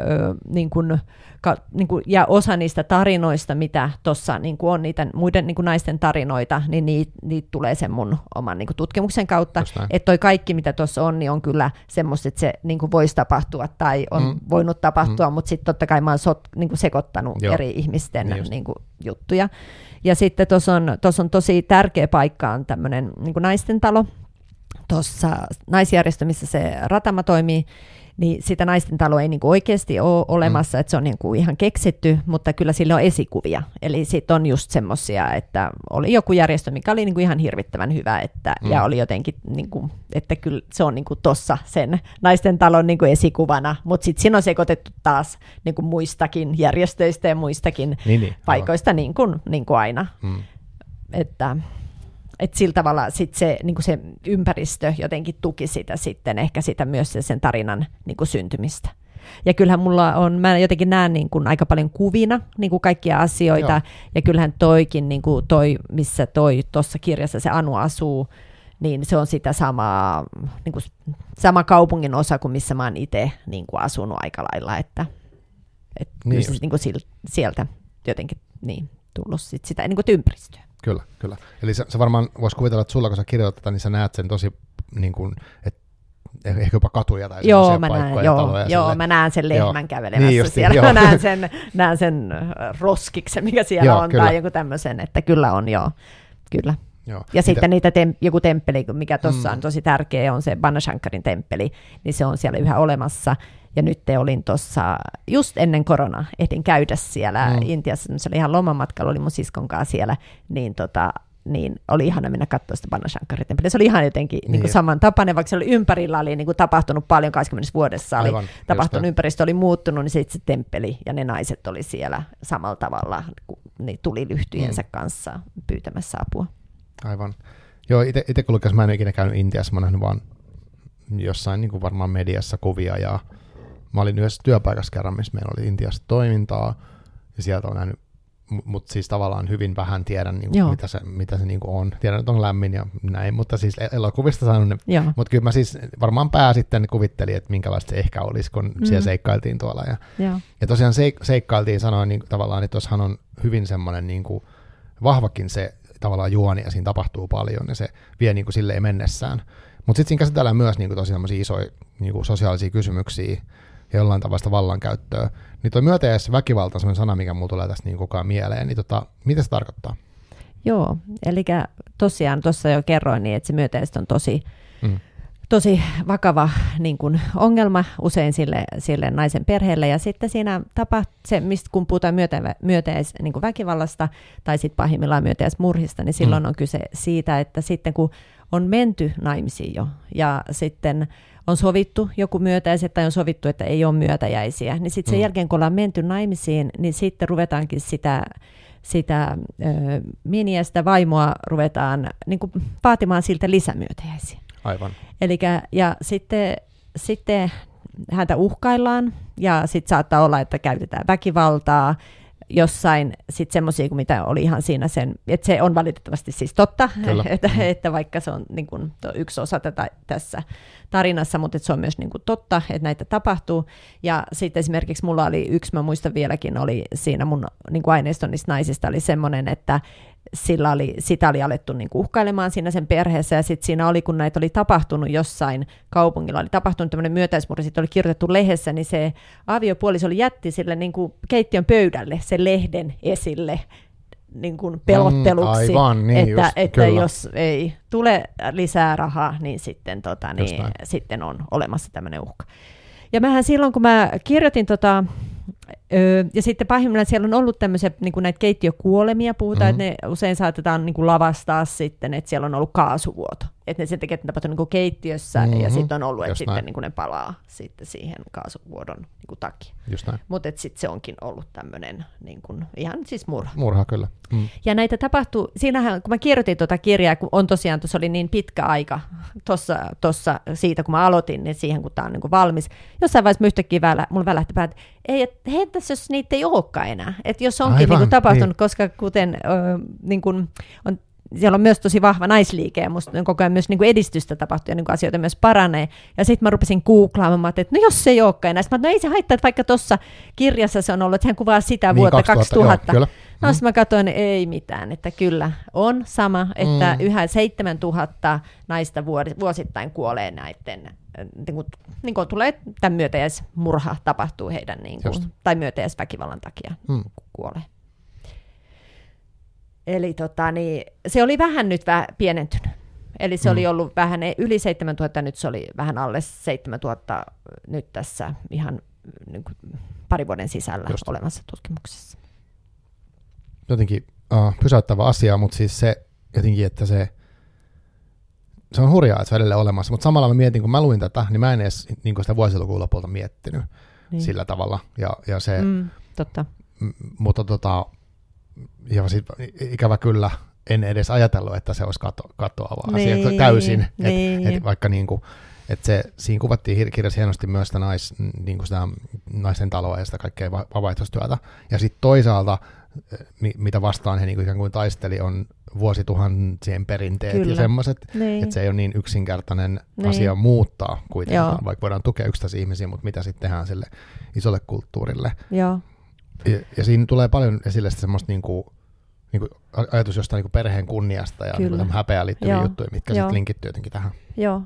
niin kuin, ka, niin kuin, ja osa niistä tarinoista, mitä tuossa niin on niitä muiden niin kuin naisten tarinoita, niin niitä, niitä tulee sen mun oman niin kuin tutkimuksen kautta. Että toi kaikki, mitä tuossa on, niin on kyllä semmoista, että se niin kuin voisi tapahtua tai on Mm. voinut tapahtua, mm. mutta sitten totta kai mä oon sot, niin kuin sekoittanut Joo. Eri ihmisten Niin niin kuin, juttuja. Ja sitten tuossa on, on tosi tärkeä paikka on tämmöinen niin naisten talo, tuossa naisjärjestö, missä se Ratama toimii, niin sitä naisten taloa ei niinku oikeasti ole olemassa, mm. että se on niinku ihan keksitty, mutta kyllä sillä on esikuvia. Eli sitten on just semmoisia, että oli joku järjestö, mikä oli niinku ihan hirvittävän hyvä, että, Mm. mm. ja oli jotenkin, niinku, että kyllä se on niinku tossa sen naisten talon niinku esikuvana, mutta sitten siinä on sekoitettu taas niinku muistakin järjestöistä ja muistakin Niin, niin. paikoista niin kuin, niin kuin aina. Mm. Että, että sillä tavalla sit se, niin se ympäristö jotenkin tuki sitä sitten, ehkä sitä myös sen- sen tarinan niin syntymistä. Ja kyllähän mulla on, mä jotenkin näen niin kuin aika paljon kuvina niin kuin kaikkia asioita, Joo. Ja kyllähän toikin, niin kuin toi, missä toi tuossa kirjassa se Anu asuu, niin se on sitä samaa, niin kuin, sama kaupungin osa kuin missä mä oon itse niin kuin asunut aika lailla, että, että Niin kyllä se niin kuin sieltä jotenkin niin, tullut sit sitä niin kuin ympäristöä. Kyllä, kyllä. Eli sä, sä varmaan vois kuvitella, että sulla kun sä kirjoitat tätä, niin sä näet sen tosi, niin kuin, että eh- ehkä jopa katuja tai Joo, mä näen, joo, taloja. joo, silleen. mä näen sen Joo. lehmän kävelemässä Niin justiin, siellä. joo. Mä näen sen, näen sen roskiksen, mikä siellä Joo, on, kyllä. tai joku tämmöisen, että kyllä on, joo. Kyllä. Joo. Ja Mitä- sitten niitä tem- joku temppeli, mikä tuossa Mm. on tosi tärkeä, on se Banashankarin temppeli, niin se on siellä yhä olemassa. Ja nyt te olin tuossa, just ennen korona, ehdin käydä siellä Mm. Intiassa, se oli ihan lomamatkalla, oli mun siskon kanssa siellä, niin tota, niin oli ihana mennä katsoa sitä Banashankarin temppeliä. Se oli ihan jotenkin niin. Niin. Niin samantapainen, vaikka se oli ympärillä oli niin kuin tapahtunut paljon 20 vuodessa, oli Aivan, tapahtunut, näin. ympäristö oli muuttunut, niin se itse temppeli ja ne naiset oli siellä samalla tavalla, kun ne tuli lyhtyjensä Mm. kanssa pyytämässä apua. Aivan. Joo, itse kun lukas, mä en ikinä käynyt Intiassa, mä oon nähnyt vaan jossain niin kuin varmaan mediassa kuvia ja mä olin yhdessä työpaikassa kerran, missä meillä oli Intiassa toimintaa ja sieltä on nähnyt, mutta siis tavallaan hyvin vähän tiedän, niin kuin, mitä se, mitä se niin kuin on. Tiedän, että on lämmin ja näin, mutta siis elokuvista saanut ne mutta kyllä mä siis varmaan pää sitten kuvittelin, että minkälaista se ehkä olisi, kun mm. siellä seikkailtiin tuolla. Ja, ja tosiaan seik- seikkailtiin sanoen niin, tavallaan, että tuossahan on hyvin semmoinen niin kuin, vahvakin se tavallaan juoni ja siinä tapahtuu paljon ja se vie niin kuin silleen mennessään. Mutta sitten siinä käsitellään myös niin kuin, tosi semmoisia isoja niin kuin sosiaalisia kysymyksiä ja jollain tavalla vallankäyttöä. Niin tuo myötäjäis väkivalta on semmoinen sana, mikä mulla tulee tästä niin koko ajan mieleen. Niin tota, mitä se tarkoittaa? Joo, eli tosiaan tuossa jo kerroin, niin että se myötäistä on tosi, mm. tosi vakava niin kuin ongelma usein sille, sille naisen perheelle. Ja sitten siinä tapa, se, mistä kun puhutaan myötä, myötäis niin kuin väkivallasta tai sitten pahimmillaan myötäismurhista, niin silloin mm. on kyse siitä, että sitten kun on menty naimisiin jo ja sitten on sovittu joku myötäiset tai on sovittu, että ei ole myötäjäisiä, niin sitten sen mm. jälkeen kun ollaan menty naimisiin, niin sitten ruvetaankin sitä sitä ö, miniä, sitä vaimoa ruvetaan niin kuin, vaatimaan siltä lisämyötäjäisiä. Aivan. Elikkä, ja sitten, sitten häntä uhkaillaan ja sitten saattaa olla, että käytetään väkivaltaa jossain sitten semmoisia kuin mitä oli ihan siinä sen, että se on valitettavasti siis totta, että, mm. että vaikka se on niin kuin, yksi osa tätä tässä tarinassa, mutta se on myös niin kuin totta, että näitä tapahtuu. Ja sitten esimerkiksi mulla oli yksi, mä muistan vieläkin, oli siinä mun niin kuin aineiston niistä naisista oli semmoinen, että sillä oli, sitä oli alettu niin kuin uhkailemaan siinä sen perheessä, ja sitten siinä oli, kun näitä oli tapahtunut jossain kaupungilla, oli tapahtunut tämmöinen myötäismurri, sitten oli kirjoitettu lehdessä, niin se aviopuoliso oli jätti sille niin kuin keittiön pöydälle sen lehden esille, niin kuin pelotteluksi, mm, aivan, niin että, just, että jos ei tule lisää rahaa, niin sitten, tota, niin sitten on olemassa tämmöinen uhka. Ja mähän silloin, kun mä kirjoitin tota, Öö, ja sitten pahimmillaan siellä on ollut tämmöisiä niin kuin näitä keittiökuolemia, puhutaan, mm-hmm. että ne usein saatetaan niin kuin lavastaa sitten, että siellä on ollut kaasuvuoto. Että ne sen takia, että ne tapahtuu niin keittiössä, mm-hmm. ja sitten on ollut, että sitten niin kuin ne palaa sitten siihen kaasuvuodon niin kuin takia. Mutta sitten se onkin ollut tämmöinen niin kuin, ihan siis murha. Murha, kyllä. Mm. Ja näitä tapahtuu, siinähän, kun mä kirjoitin tuota kirjaa, kun on tosiaan, tuossa oli niin pitkä aika tossa, tossa siitä, kun mä aloitin, niin siihen, kun tämä on niin kuin valmis. Jossain vaiheessa yhtäkkiä välä, mulla välähti päät, ei, että jos niitä ei olekaan enää? Että jos onkin niin kuin tapahtunut, niin. koska kuten ö, niin kuin on siellä on myös tosi vahva naisliike ja musta koko ajan myös niin kuin edistystä tapahtuu ja niin kuin asioita myös paranee. Ja sitten mä rupesin googlaamaan, että no jos se ei olekaan enää. Sitten mä, no ei se haittaa, että vaikka tuossa kirjassa se on ollut, että hän kuvaa sitä niin, vuotta 2000. 2000. Joo. No mm. mä katsoin, että ei mitään, että kyllä on sama, että mm. yhä 7000 naista vuosittain kuolee näiden niin kuin, niin kuin tulee tämän myötäjäismurha tapahtuu heidän, niin kuin, tai myötäjäisväkivallan takia mm. kuolee. Eli tota, niin, se oli vähän nyt vähän pienentynyt. Eli se mm. oli ollut vähän yli 7000, nyt se oli vähän alle 7000 nyt tässä ihan niin kuin, pari vuoden sisällä Just. olemassa tutkimuksessa. Jotenkin uh, pysäyttävä asia, mutta siis se jotenkin, että se, se on hurjaa, että se on edelleen olemassa, mutta samalla mä mietin, kun mä luin tätä, niin mä en edes niin sitä vuosilukuun lopulta miettinyt niin. sillä tavalla. Ja, ja se, mm, totta. M- mutta tota, ja sit, ikävä kyllä en edes ajatellut, että se olisi kato, katoava niin, asia täysin. Niin. Et, et vaikka niin kuin, et se, siinä kuvattiin kirjassa hienosti myös sitä, nais, niin kuin sitä naisten taloa ja sitä kaikkea vapaaehtoistyötä. Ja sitten toisaalta, mitä vastaan he niin kuin ikään kuin taisteli, on vuosituhansien perinteet Kyllä. ja semmoiset, niin. että se ei ole niin yksinkertainen niin. asia muuttaa kuitenkaan, Joo. vaikka voidaan tukea yksittäisiä ihmisiä, mutta mitä sitten tehdään sille isolle kulttuurille. Joo. Ja, ja siinä tulee paljon esille semmoista niin kuin, niin kuin ajatus jostain niin kuin perheen kunniasta ja niin häpeään liittyviä Joo. juttuja, mitkä sitten linkittyy jotenkin tähän. Joo,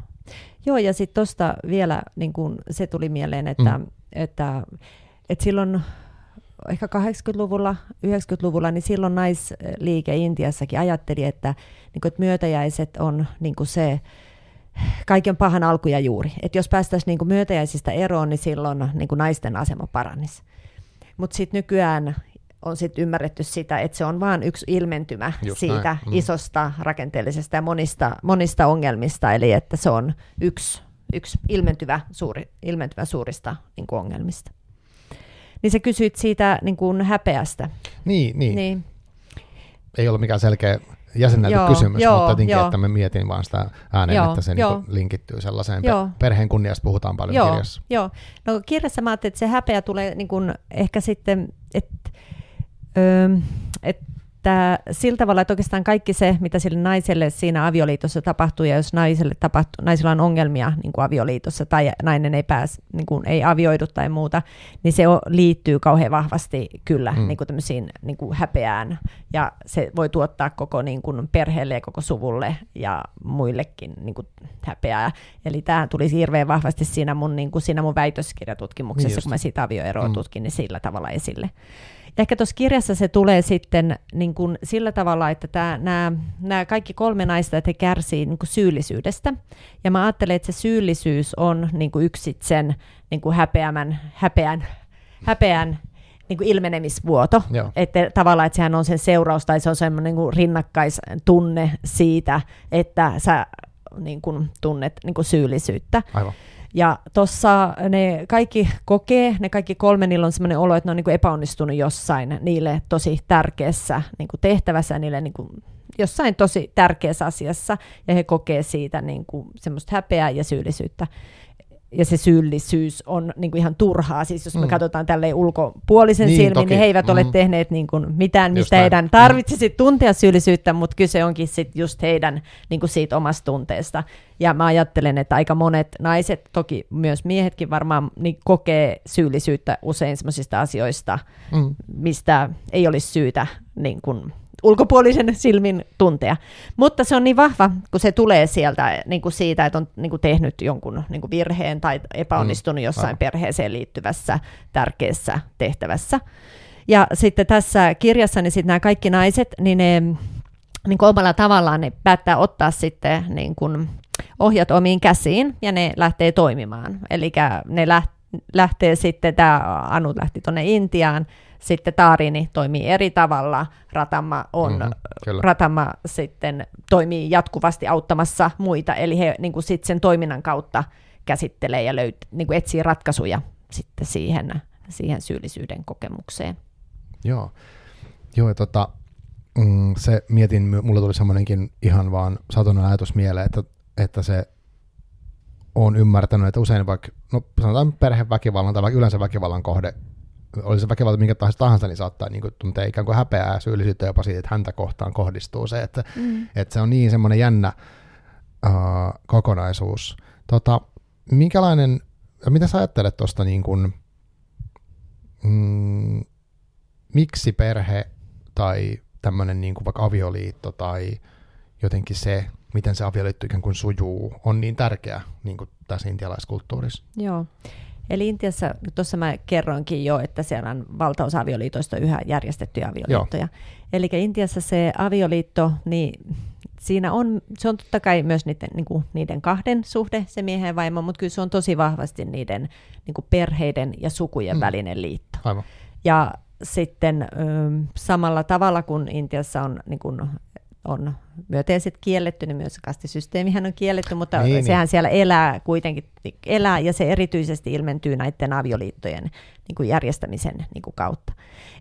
Joo ja sitten tuosta vielä niin kuin se tuli mieleen, että, mm. että, että silloin ehkä 80-luvulla, 90-luvulla, niin silloin naisliike Intiassakin ajatteli, että, niin kuin, että myötäjäiset on niin kuin se kaiken pahan alku ja juuri. Että jos päästäisiin niin kuin myötäjäisistä eroon, niin silloin niin kuin naisten asema paranisi. Mutta sitten nykyään on sit ymmärretty sitä, että se on vain yksi ilmentymä Just siitä mm. isosta rakenteellisesta ja monista, monista ongelmista, eli että se on yksi, yksi ilmentyvä, suuri, ilmentyvä suurista niin kuin ongelmista. Niin sä kysyit siitä niin kuin häpeästä. Niin, niin. niin. Ei ole mikään selkeä jäsennelty joo, kysymys, joo, mutta jotenkin, joo. että mä mietin vaan sitä ääneen, joo, että se niin linkittyy sellaiseen. Joo. Perheen kunniasta puhutaan paljon joo, kirjassa. Joo, no kirjassa mä ajattelin, että se häpeä tulee niin kuin ehkä sitten, että öö, et että sillä tavalla, että oikeastaan kaikki se, mitä sille naiselle siinä avioliitossa tapahtuu, ja jos naiselle tapahtuu, naisilla on ongelmia niin kuin avioliitossa, tai nainen ei pääse, niin kuin ei avioidu tai muuta, niin se liittyy kauhean vahvasti kyllä mm. niin kuin tämmöisiin niin kuin häpeään, ja se voi tuottaa koko niin kuin perheelle ja koko suvulle ja muillekin niin kuin häpeää. Eli tämä tuli hirveän vahvasti siinä mun, niin kuin siinä mun väitöskirjatutkimuksessa, niin kun mä sitä avioeroa mm. tutkin, niin sillä tavalla esille. Ehkä tuossa kirjassa se tulee sitten niin kuin sillä tavalla, että nämä kaikki kolme naista, että he kärsii niin kuin syyllisyydestä. Ja mä ajattelen, että se syyllisyys on niin kuin yksi sen niin kuin häpeämän, häpeän, häpeän niin kuin ilmenemisvuoto. Joo. Että tavallaan, että sehän on sen seuraus tai se on semmoinen niin rinnakkaistunne siitä, että sä niin kuin, tunnet niin kuin syyllisyyttä. Aivan. Ja tuossa ne kaikki kokee, ne kaikki kolme, niillä on sellainen olo, että ne on niin epäonnistunut jossain niille tosi tärkeässä niin kuin tehtävässä, niille niin kuin jossain tosi tärkeässä asiassa, ja he kokee siitä niin kuin semmoista häpeää ja syyllisyyttä ja se syyllisyys on niin kuin ihan turhaa. Siis jos me mm. katsotaan tälleen ulkopuolisen niin, silmin, toki. niin he eivät mm. ole tehneet niin kuin mitään, mistä heidän mm. tarvitsisi mm. tuntea syyllisyyttä, mutta kyse onkin sit just heidän niin kuin siitä omasta tunteesta. Ja mä ajattelen, että aika monet naiset, toki myös miehetkin varmaan, niin kokee syyllisyyttä usein sellaisista asioista, mm. mistä ei olisi syytä niin kuin ulkopuolisen silmin tuntea. Mutta se on niin vahva, kun se tulee sieltä niin kuin siitä, että on niin kuin tehnyt jonkun niin kuin virheen tai epäonnistunut mm, jossain mm. perheeseen liittyvässä tärkeässä tehtävässä. Ja sitten tässä kirjassa niin sitten nämä kaikki naiset, niin ne niin kuin omalla tavallaan ne päättää ottaa sitten niin kuin ohjat omiin käsiin ja ne lähtee toimimaan. Eli ne lähtee sitten, tämä Anu lähti tuonne Intiaan, sitten Taarini toimii eri tavalla, Ratama, on, mm-hmm, Ratama sitten toimii jatkuvasti auttamassa muita, eli he niin kuin sit sen toiminnan kautta käsittelee ja löyt, niin kuin etsii ratkaisuja sitten siihen, siihen syyllisyyden kokemukseen. Joo, Joo ja tota, mm, se mietin, mulla tuli semmoinenkin ihan vaan satonen ajatus mieleen, että, että se on ymmärtänyt, että usein vaikka, no sanotaan perheväkivallan tai vaikka yleensä väkivallan kohde oli se väkivalta minkä tahansa, tahansa niin saattaa niin kuin, tuntea ikään kuin häpeää ja syyllisyyttä jopa siitä, että häntä kohtaan kohdistuu se, että, mm. että se on niin semmoinen jännä uh, kokonaisuus. Tota, minkälainen, mitä sä ajattelet tuosta niin kuin, mm, miksi perhe tai tämmöinen niin kuin vaikka avioliitto tai jotenkin se, miten se avioliitto ikään kuin sujuu, on niin tärkeä niin kuin tässä intialaiskulttuurissa? Joo. Eli Intiassa, tuossa mä kerroinkin jo, että siellä on valtaosa avioliitoista yhä järjestettyjä avioliittoja. Eli Intiassa se avioliitto, niin siinä on, se on totta kai myös niiden, niin kuin, niiden kahden suhde, se miehen ja vaimo, mutta kyllä se on tosi vahvasti niiden niin kuin perheiden ja sukujen mm. välinen liitto. Aivan. Ja sitten samalla tavalla kuin Intiassa on niin kuin, on myönteiset kielletty, niin myös kastisysteemihän on kielletty, mutta niin, niin. sehän niin. siellä elää kuitenkin, elää ja se erityisesti ilmentyy näiden avioliittojen niin kuin järjestämisen niin kuin kautta.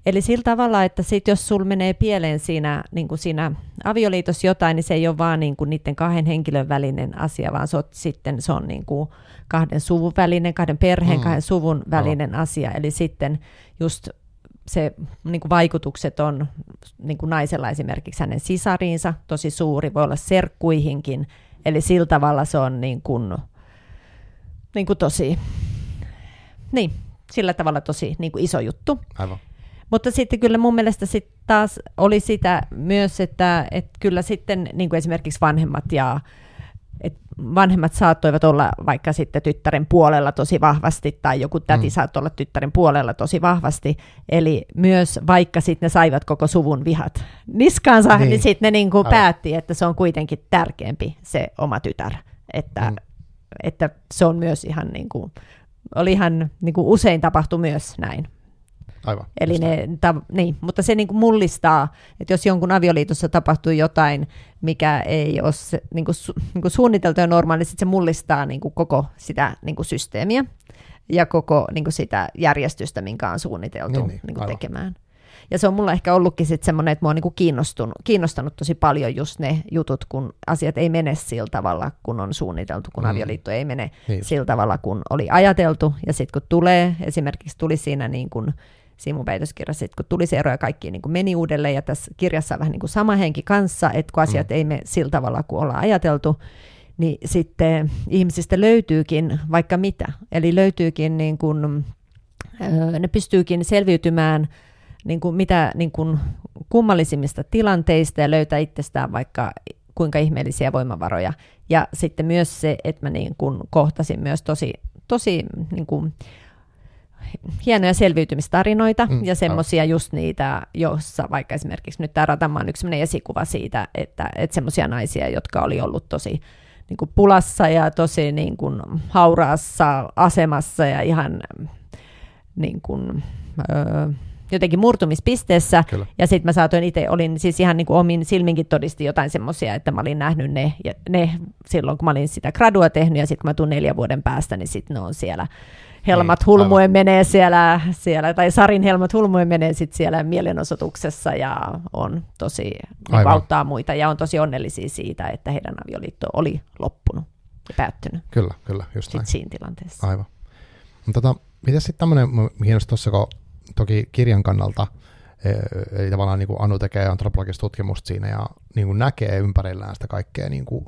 Eli sillä tavalla, että sit jos sul menee pieleen siinä, niin kuin siinä avioliitossa jotain, niin se ei ole vaan niin kuin niiden kahden henkilön välinen asia, vaan se on, sitten se on niin kuin kahden suvun välinen, kahden perheen, mm. kahden suvun välinen no. asia. Eli sitten just se niin kuin vaikutukset on niin kuin naisella esimerkiksi hänen sisariinsa tosi suuri, voi olla serkkuihinkin, eli sillä tavalla se on niin kuin, niin kuin tosi, niin, sillä tavalla tosi niin kuin iso juttu. Aivan. Mutta sitten kyllä mun mielestä sit taas oli sitä myös, että, että kyllä sitten niin kuin esimerkiksi vanhemmat ja vanhemmat saattoivat olla vaikka sitten tyttären puolella tosi vahvasti, tai joku täti mm. saattoi olla tyttären puolella tosi vahvasti, eli myös vaikka sitten ne saivat koko suvun vihat niskaansa, niin, niin sitten ne niin kuin päätti, että se on kuitenkin tärkeämpi se oma tytär, että, mm. että se on myös ihan niin kuin, oli ihan niin kuin usein tapahtui myös näin. Aivan. Eli ne, ta, niin, mutta se niin kuin mullistaa, että jos jonkun avioliitossa tapahtuu jotain, mikä ei ole se, niin kuin, su, niin kuin suunniteltu ja normaali, niin se mullistaa niin kuin koko sitä niin kuin systeemiä ja koko niin kuin sitä järjestystä, minkä on suunniteltu niin, niin, niin kuin tekemään. Ja se on mulla ehkä ollutkin sitten semmoinen, että mua on niin kiinnostunut, kiinnostanut tosi paljon just ne jutut, kun asiat ei mene sillä tavalla, kun on suunniteltu, kun mm. avioliitto ei mene niin. sillä tavalla, kun oli ajateltu. Ja sitten kun tulee, esimerkiksi tuli siinä niin kuin siinä mun väitöskirjassa, että kun tuli se ero ja kaikki niin kuin meni uudelleen, ja tässä kirjassa on vähän niin kuin sama henki kanssa, että kun asiat mm. ei mene sillä tavalla kuin ollaan ajateltu, niin sitten ihmisistä löytyykin vaikka mitä. Eli löytyykin, niin kuin, ne pystyykin selviytymään niin kuin mitä niin kuin kummallisimmista tilanteista ja löytää itsestään vaikka kuinka ihmeellisiä voimavaroja. Ja sitten myös se, että mä niin kuin kohtasin myös tosi, tosi niin kuin hienoja selviytymistarinoita Mm, mm, ja semmoisia just niitä, jossa vaikka esimerkiksi nyt tämä Ratama on yksi esikuva siitä, että, että semmoisia naisia, jotka oli ollut tosi niin kuin pulassa ja tosi niin kuin hauraassa asemassa ja ihan niin kuin, öö, jotenkin murtumispisteessä. Kyllä. Ja sitten mä saatoin itse, olin siis ihan niin kuin omin silminkin todisti jotain semmoisia, että mä olin nähnyt ne, ne silloin, kun mä olin sitä gradua tehnyt, ja sitten kun mä tuun neljän vuoden päästä, niin sitten ne on siellä Helmat Niin, Hulmuen aivan. menee siellä, siellä, tai Sarin Helmat Hulmuen menee sitten siellä mielenosoituksessa ja on tosi, Aivan. auttaa muita ja on tosi onnellisia siitä, että heidän avioliitto oli loppunut ja päättynyt Kyllä, kyllä, just näin. siinä tilanteessa. Aivan. Mutta tota, miten sitten tämmöinen, kiinnostaa tuossa, kun toki kirjan kannalta, eh, eli tavallaan niin kuin Anu tekee antropologista tutkimusta siinä ja niin kuin näkee ympärillään sitä kaikkea, niin kuin,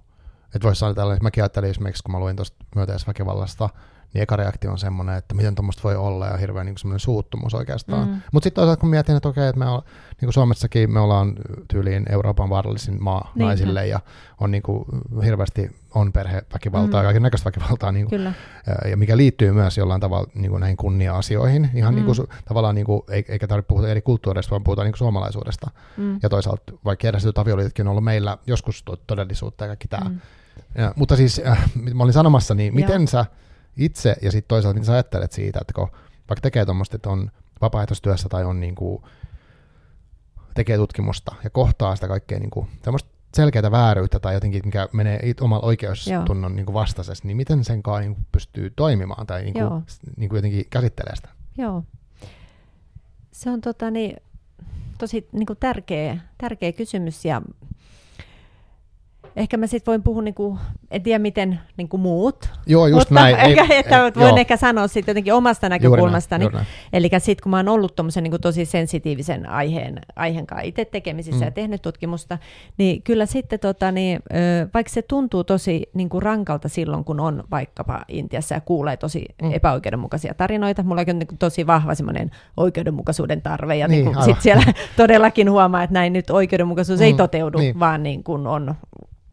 että voisi sanoa tällainen, mäkin ajattelin esimerkiksi, kun mä luin tuosta myönteisväkivallasta, niin eka reaktio on semmoinen, että miten tuommoista voi olla ja hirveän niin semmoinen suuttumus oikeastaan. Mm. Mutta sitten toisaalta kun mietin, että okei, että me on, niin kuin Suomessakin me ollaan tyyliin Euroopan vaarallisin maa Niinpä. naisille ja on niin kuin, hirveästi on perheväkivaltaa Mm. ja kaiken näköistä väkivaltaa niin kuin, ja mikä liittyy myös jollain tavalla niin kuin näihin kunnia-asioihin, ihan Mm. niin kuin, tavallaan, niin kuin, ei- eikä tarvitse puhua eri kulttuureista, vaan puhutaan niin kuin suomalaisuudesta. mm. Ja toisaalta vaikka järjestetyt avioliitotkin on ollut meillä joskus to- todellisuutta ja kaikki tämä. Mm. Ja, mutta siis, äh, mitä mä olin sanomassa, niin miten sä itse ja sitten toisaalta, mitä sä ajattelet siitä, että kun vaikka tekee tuommoista, että on vapaaehtoistyössä tai on niin kuin, tekee tutkimusta ja kohtaa sitä kaikkea niin kuin, selkeää vääryyttä tai jotenkin, mikä menee it- omalla oikeustunnon niin vastaisesti, niin miten sen kanssa niin kuin pystyy toimimaan tai niin kuin, niin kuin jotenkin käsittelee sitä? Joo. Se on tota, niin, tosi niin kuin tärkeä, tärkeä kysymys ja ehkä mä sitten voin puhua, niin kuin, en tiedä miten niin kuin muut, Joo, just mutta näin. ehkä, että voin joo, ehkä sanoa sitten jotenkin omasta näkökulmastani. Eli sitten kun mä oon ollut tuommoisen niin tosi sensitiivisen aiheen, aiheen kanssa itse tekemisissä Mm. ja tehnyt tutkimusta, niin kyllä sitten tota, niin, vaikka se tuntuu tosi niin kuin rankalta silloin, kun on vaikkapa Intiassa ja kuulee tosi Mm. epäoikeudenmukaisia tarinoita, mulla on niin kuin tosi vahva semmoinen oikeudenmukaisuuden tarve ja Niin, niin, niin aivan. sitten siellä todellakin huomaa, että näin nyt oikeudenmukaisuus mm. ei toteudu, niin. vaan niin kuin on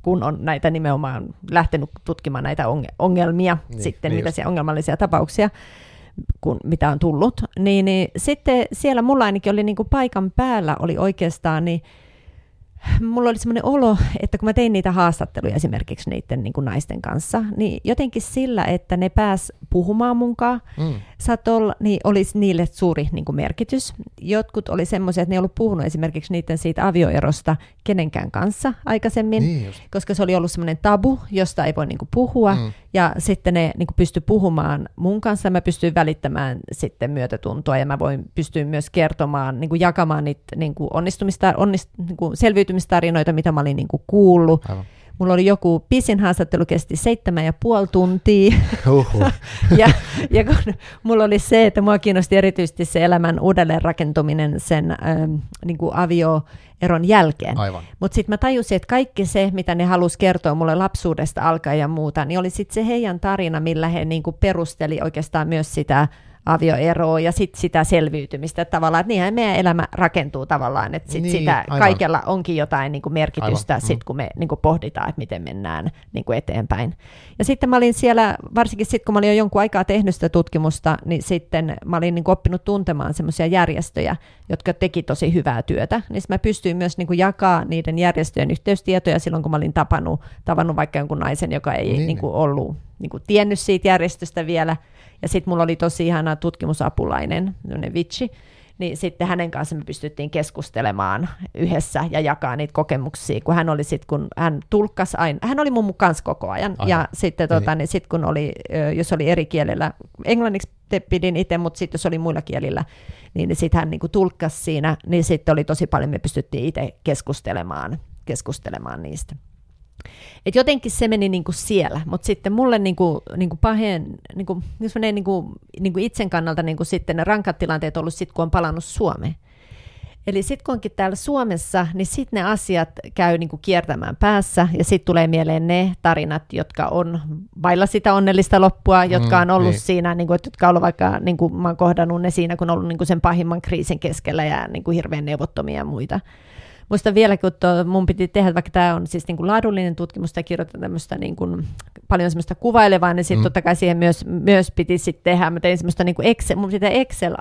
kun on näitä nimenomaan lähtenyt tutkimaan näitä onge- ongelmia, Niin, niin, sitten niin just. mitä ongelmallisia tapauksia, kun, mitä on tullut, niin, niin sitten siellä mulla ainakin oli niin kuin paikan päällä oli oikeastaan, niin mulla oli semmoinen olo, että kun mä tein niitä haastatteluja esimerkiksi niiden niin kuin naisten kanssa, niin jotenkin sillä, että ne pääs puhumaan munkaan, Mm. Satol, niin olisi niille suuri niin kuin merkitys. Jotkut oli semmoisia, että ne ei ollut puhunut esimerkiksi niiden siitä avioerosta kenenkään kanssa aikaisemmin, Niin just. koska se oli ollut semmoinen tabu, josta ei voi niin kuin puhua. Mm. Ja sitten ne niin kuin pystyi puhumaan mun kanssa, mä pystyin välittämään sitten myötätuntoa ja mä voin pystyin myös kertomaan, niin kuin jakamaan niitä niin kuin onnistumista, onnist, niin kuin selviytymistarinoita, mitä mä olin niin kuin kuullut. Aivan. Mulla oli joku, pisin haastattelu kesti seitsemän ja puoli tuntia. Huhhuh. ja, ja kun mulla oli se, että mua kiinnosti erityisesti se elämän uudelleenrakentuminen sen ähm, niin kuin avioeron jälkeen. Mutta sitten mä tajusin, että kaikki se, mitä ne halusi kertoa mulle lapsuudesta alkaen ja muuta, niin oli sitten se heidän tarina, millä he niinku perusteli oikeastaan myös sitä avioeroa ja sit sitä selviytymistä tavallaan, että niinhän meidän elämä rakentuu tavallaan, että sit Niin, sitä aivan. kaikella onkin jotain niinku merkitystä, Aivan, sit kun me niinku pohditaan, että miten mennään niinku eteenpäin. Ja sitten mä olin siellä, varsinkin sitten kun mä olin jo jonkun aikaa tehnyt sitä tutkimusta, niin sitten mä olin niinku oppinut tuntemaan semmoisia järjestöjä, jotka teki tosi hyvää työtä, niin mä pystyin myös niinku jakaa niiden järjestöjen yhteystietoja silloin, kun mä olin tapannut, tavannut vaikka jonkun naisen, joka ei Niin, niin, niinku ollut niinku tiennyt siitä järjestöstä vielä, ja sitten mulla oli tosi ihana tutkimusapulainen, semmoinen vitsi, niin sitten hänen kanssa me pystyttiin keskustelemaan yhdessä ja jakaa niitä kokemuksia, kun hän oli sitten, kun hän tulkkas aina, hän oli mun kanssa koko ajan, Aivan. ja sitten tota, niin sit kun oli, jos oli eri kielellä, englanniksi te pidin itse, mutta sitten jos oli muilla kielillä, niin sitten hän niinku tulkkasi siinä, niin sitten oli tosi paljon, me pystyttiin itse keskustelemaan, keskustelemaan niistä. Et jotenkin se meni niinku siellä, mutta sitten mulle niinku, niinku paheen, niinku, jos menee niinku, niinku itsen kannalta niinku sitten ne rankat tilanteet ollut sit, kun on palannut Suomeen. Eli sitten kun onkin täällä Suomessa, niin sitten ne asiat käy niinku kiertämään päässä ja sitten tulee mieleen ne tarinat, jotka on vailla sitä onnellista loppua, jotka Mm, on ollut niin. siinä, niinku, että jotka on ollut vaikka, niinku, mä oon kohdannut ne siinä, kun on ollut niinku sen pahimman kriisin keskellä ja niinku hirveän neuvottomia ja muita. Muistan vielä, kun tuo, mun piti tehdä, vaikka tämä on siis niin kuin laadullinen tutkimus tai kirjoittaa tämmöistä niin kuin, paljon semmoista kuvailevaa, niin sitten mm. totta kai siihen myös, myös piti sitten tehdä. Mä tein semmoista niin kuin Excel, mun piti Excel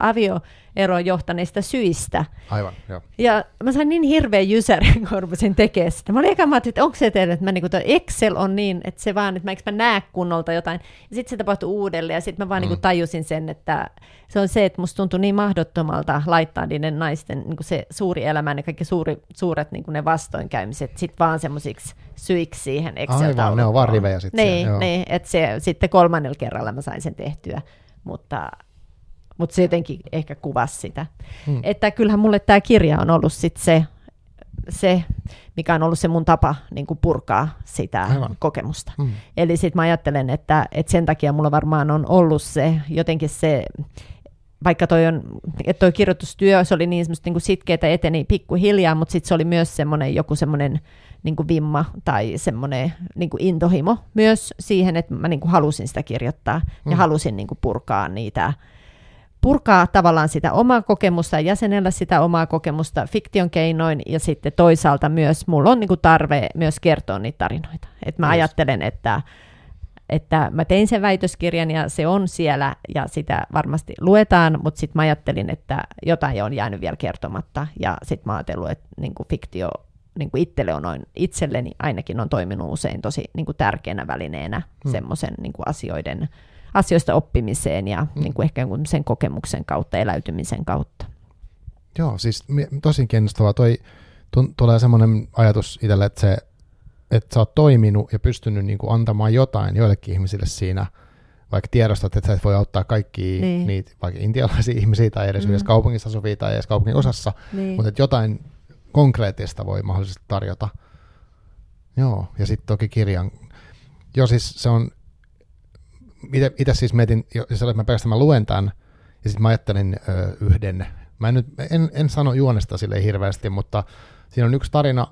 avioeroon johtaneista syistä. Aivan, joo. Ja mä sain niin hirveän jysärin, kun rupesin tekemään sitä. Mä olin eka, mä että onko se teille, että mä, niin kuin, Excel on niin, että se vaan, että mä, eikö mä näe kunnolta jotain. Ja sitten se tapahtui uudelleen ja sitten mä vaan mm. niin kuin tajusin sen, että se on se, että musta tuntui niin mahdottomalta laittaa niiden naisten niin kuin se suuri elämä, ne kaikki suuri, suuret niin kuin ne vastoinkäymiset, sitten vaan semmoisiksi syiksi siihen excel Aivan, ne on vaan rivejä sitten. Niin, niin että se, sitten kolmannella kerralla mä sain sen tehtyä, mutta, mutta se jotenkin ehkä kuvasi sitä. Hmm. Että kyllähän mulle tämä kirja on ollut sitten se, se, mikä on ollut se mun tapa niin kuin purkaa sitä Aivan. kokemusta. Hmm. Eli sitten mä ajattelen, että, että sen takia mulla varmaan on ollut se jotenkin se vaikka toi, on, että toi kirjoitustyö se oli niin, niin sitkeitä eteni pikkuhiljaa, mutta sitten se oli myös semmoinen joku semmoinen niin kuin vimma tai semmoinen niin kuin intohimo myös siihen, että mä niin kuin halusin sitä kirjoittaa mm. ja halusin niin kuin purkaa niitä, purkaa tavallaan sitä omaa kokemusta ja jäsenellä sitä omaa kokemusta fiktion keinoin ja sitten toisaalta myös mulla on niin kuin tarve myös kertoa niitä tarinoita. Et mä yes. ajattelen, että että mä tein sen väitöskirjan ja se on siellä ja sitä varmasti luetaan, mutta sitten mä ajattelin, että jotain on jäänyt vielä kertomatta ja sitten mä ajattelin, että niin kuin fiktio niin kuin itselle on noin, itselleni ainakin on toiminut usein tosi niin kuin tärkeänä välineenä hmm. semmoisen niin asioiden, asioista oppimiseen ja hmm. niin kuin ehkä sen kokemuksen kautta, eläytymisen kautta. Joo, siis tosi kiinnostavaa. Toi, tulee semmoinen ajatus itselle, että se että sä oot toiminut ja pystynyt niin kuin antamaan jotain joillekin ihmisille siinä, vaikka tiedostat, että sä et voi auttaa kaikkia niin. niitä vaikka intialaisia ihmisiä tai edes mm. yhdessä kaupungissa asuvia tai edes kaupungin osassa, niin. mutta että jotain konkreettista voi mahdollisesti tarjota. Joo, ja sitten toki kirjan. Joo, siis se on, itse siis mietin, jos mä pelkästään mä luen tämän, ja sitten mä ajattelin ö, yhden, mä en, nyt, en, en sano juonesta sille hirveästi, mutta siinä on yksi tarina,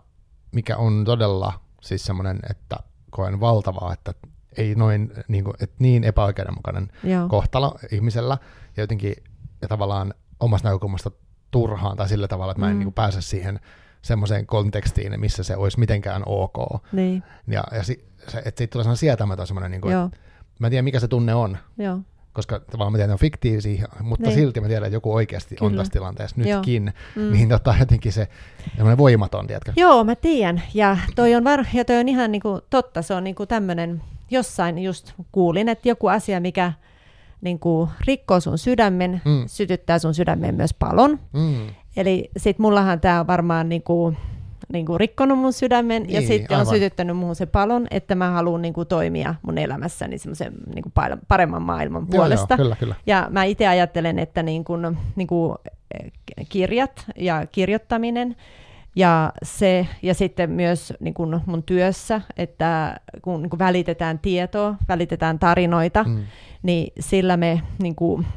mikä on todella siis semmoinen, että koen valtavaa, että ei noin niin, kuin, että niin epäoikeudenmukainen Joo. kohtalo ihmisellä ja jotenkin ja tavallaan omasta näkökulmasta turhaan tai sillä tavalla, että mä en mm. niin kuin, pääse siihen semmoiseen kontekstiin, missä se olisi mitenkään ok. Niin. Ja, ja si, se, että siitä tulee sietämätön semmoinen, niin kuin, että mä en tiedä mikä se tunne on. Joo koska tavallaan mä tiedän, että on fiktiivisiä, mutta niin. silti mä tiedän, että joku oikeasti Kyllä. on tässä tilanteessa nytkin, Joo. Mm. niin tota, jotenkin se voimaton, tiedätkö? Joo, mä tiedän, ja toi on, var- ja toi on ihan niinku totta, se on niinku tämmöinen, jossain just kuulin, että joku asia, mikä niinku rikkoo sun sydämen, mm. sytyttää sun sydämen myös palon. Mm. Eli sit mullahan tämä on varmaan niinku, niin kuin rikkonut mun sydämen niin, ja sitten aivan. on sytyttänyt muuhun se palon, että mä haluan niin kuin toimia mun elämässäni semmoisen niin kuin paremman maailman puolesta. Joo, joo, kyllä, kyllä. Ja mä itse ajattelen, että niin kuin, niin kuin eh, kirjat ja kirjoittaminen ja, se, ja sitten myös niin kuin mun työssä, että kun niin kuin välitetään tietoa, välitetään tarinoita, mm. niin sillä me niin kuin,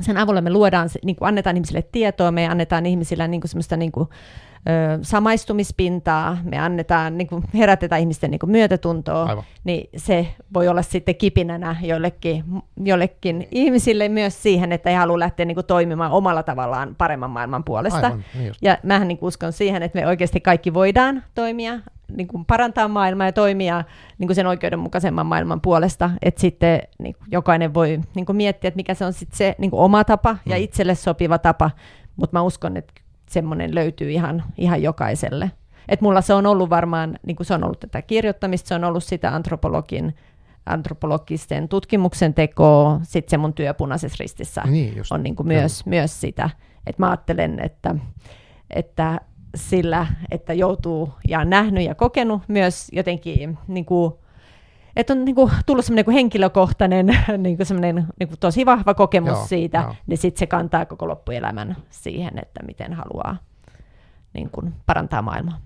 sen avulla me luodaan, niin kuin annetaan ihmisille tietoa, me annetaan ihmisille niin kuin semmoista niin kuin, ö, samaistumispintaa, me annetaan, niin kuin herätetään ihmisten niin kuin myötätuntoa, Aivan. niin se voi olla sitten kipinänä jollekin, jollekin ihmisille myös siihen, että he haluaa lähteä niin kuin toimimaan omalla tavallaan paremman maailman puolesta. Aivan, niin ja mähän niin kuin uskon siihen, että me oikeasti kaikki voidaan toimia, niin kuin parantaa maailmaa ja toimia niin kuin sen oikeudenmukaisemman maailman puolesta, että sitten niin kuin jokainen voi niin kuin miettiä, että mikä se on sitten se niin kuin oma tapa mm. ja itselle sopiva tapa, mutta mä uskon, että semmoinen löytyy ihan, ihan jokaiselle. Et mulla se on ollut varmaan, niin kuin se on ollut tätä kirjoittamista, se on ollut sitä antropologin, antropologisten tutkimuksen tekoa, sitten se mun työ punaisessa ristissä niin just, on niin kuin myös, myös sitä. että mä ajattelen, että, että sillä, että joutuu ja nähnyt ja kokenut myös jotenkin niin kuin, että on niin kuin, tullut semmoinen niin henkilökohtainen, niin kuin semmoinen niin kuin tosi vahva kokemus joo, siitä, joo. niin sitten se kantaa koko loppuelämän siihen, että miten haluaa niin kuin, parantaa maailmaa.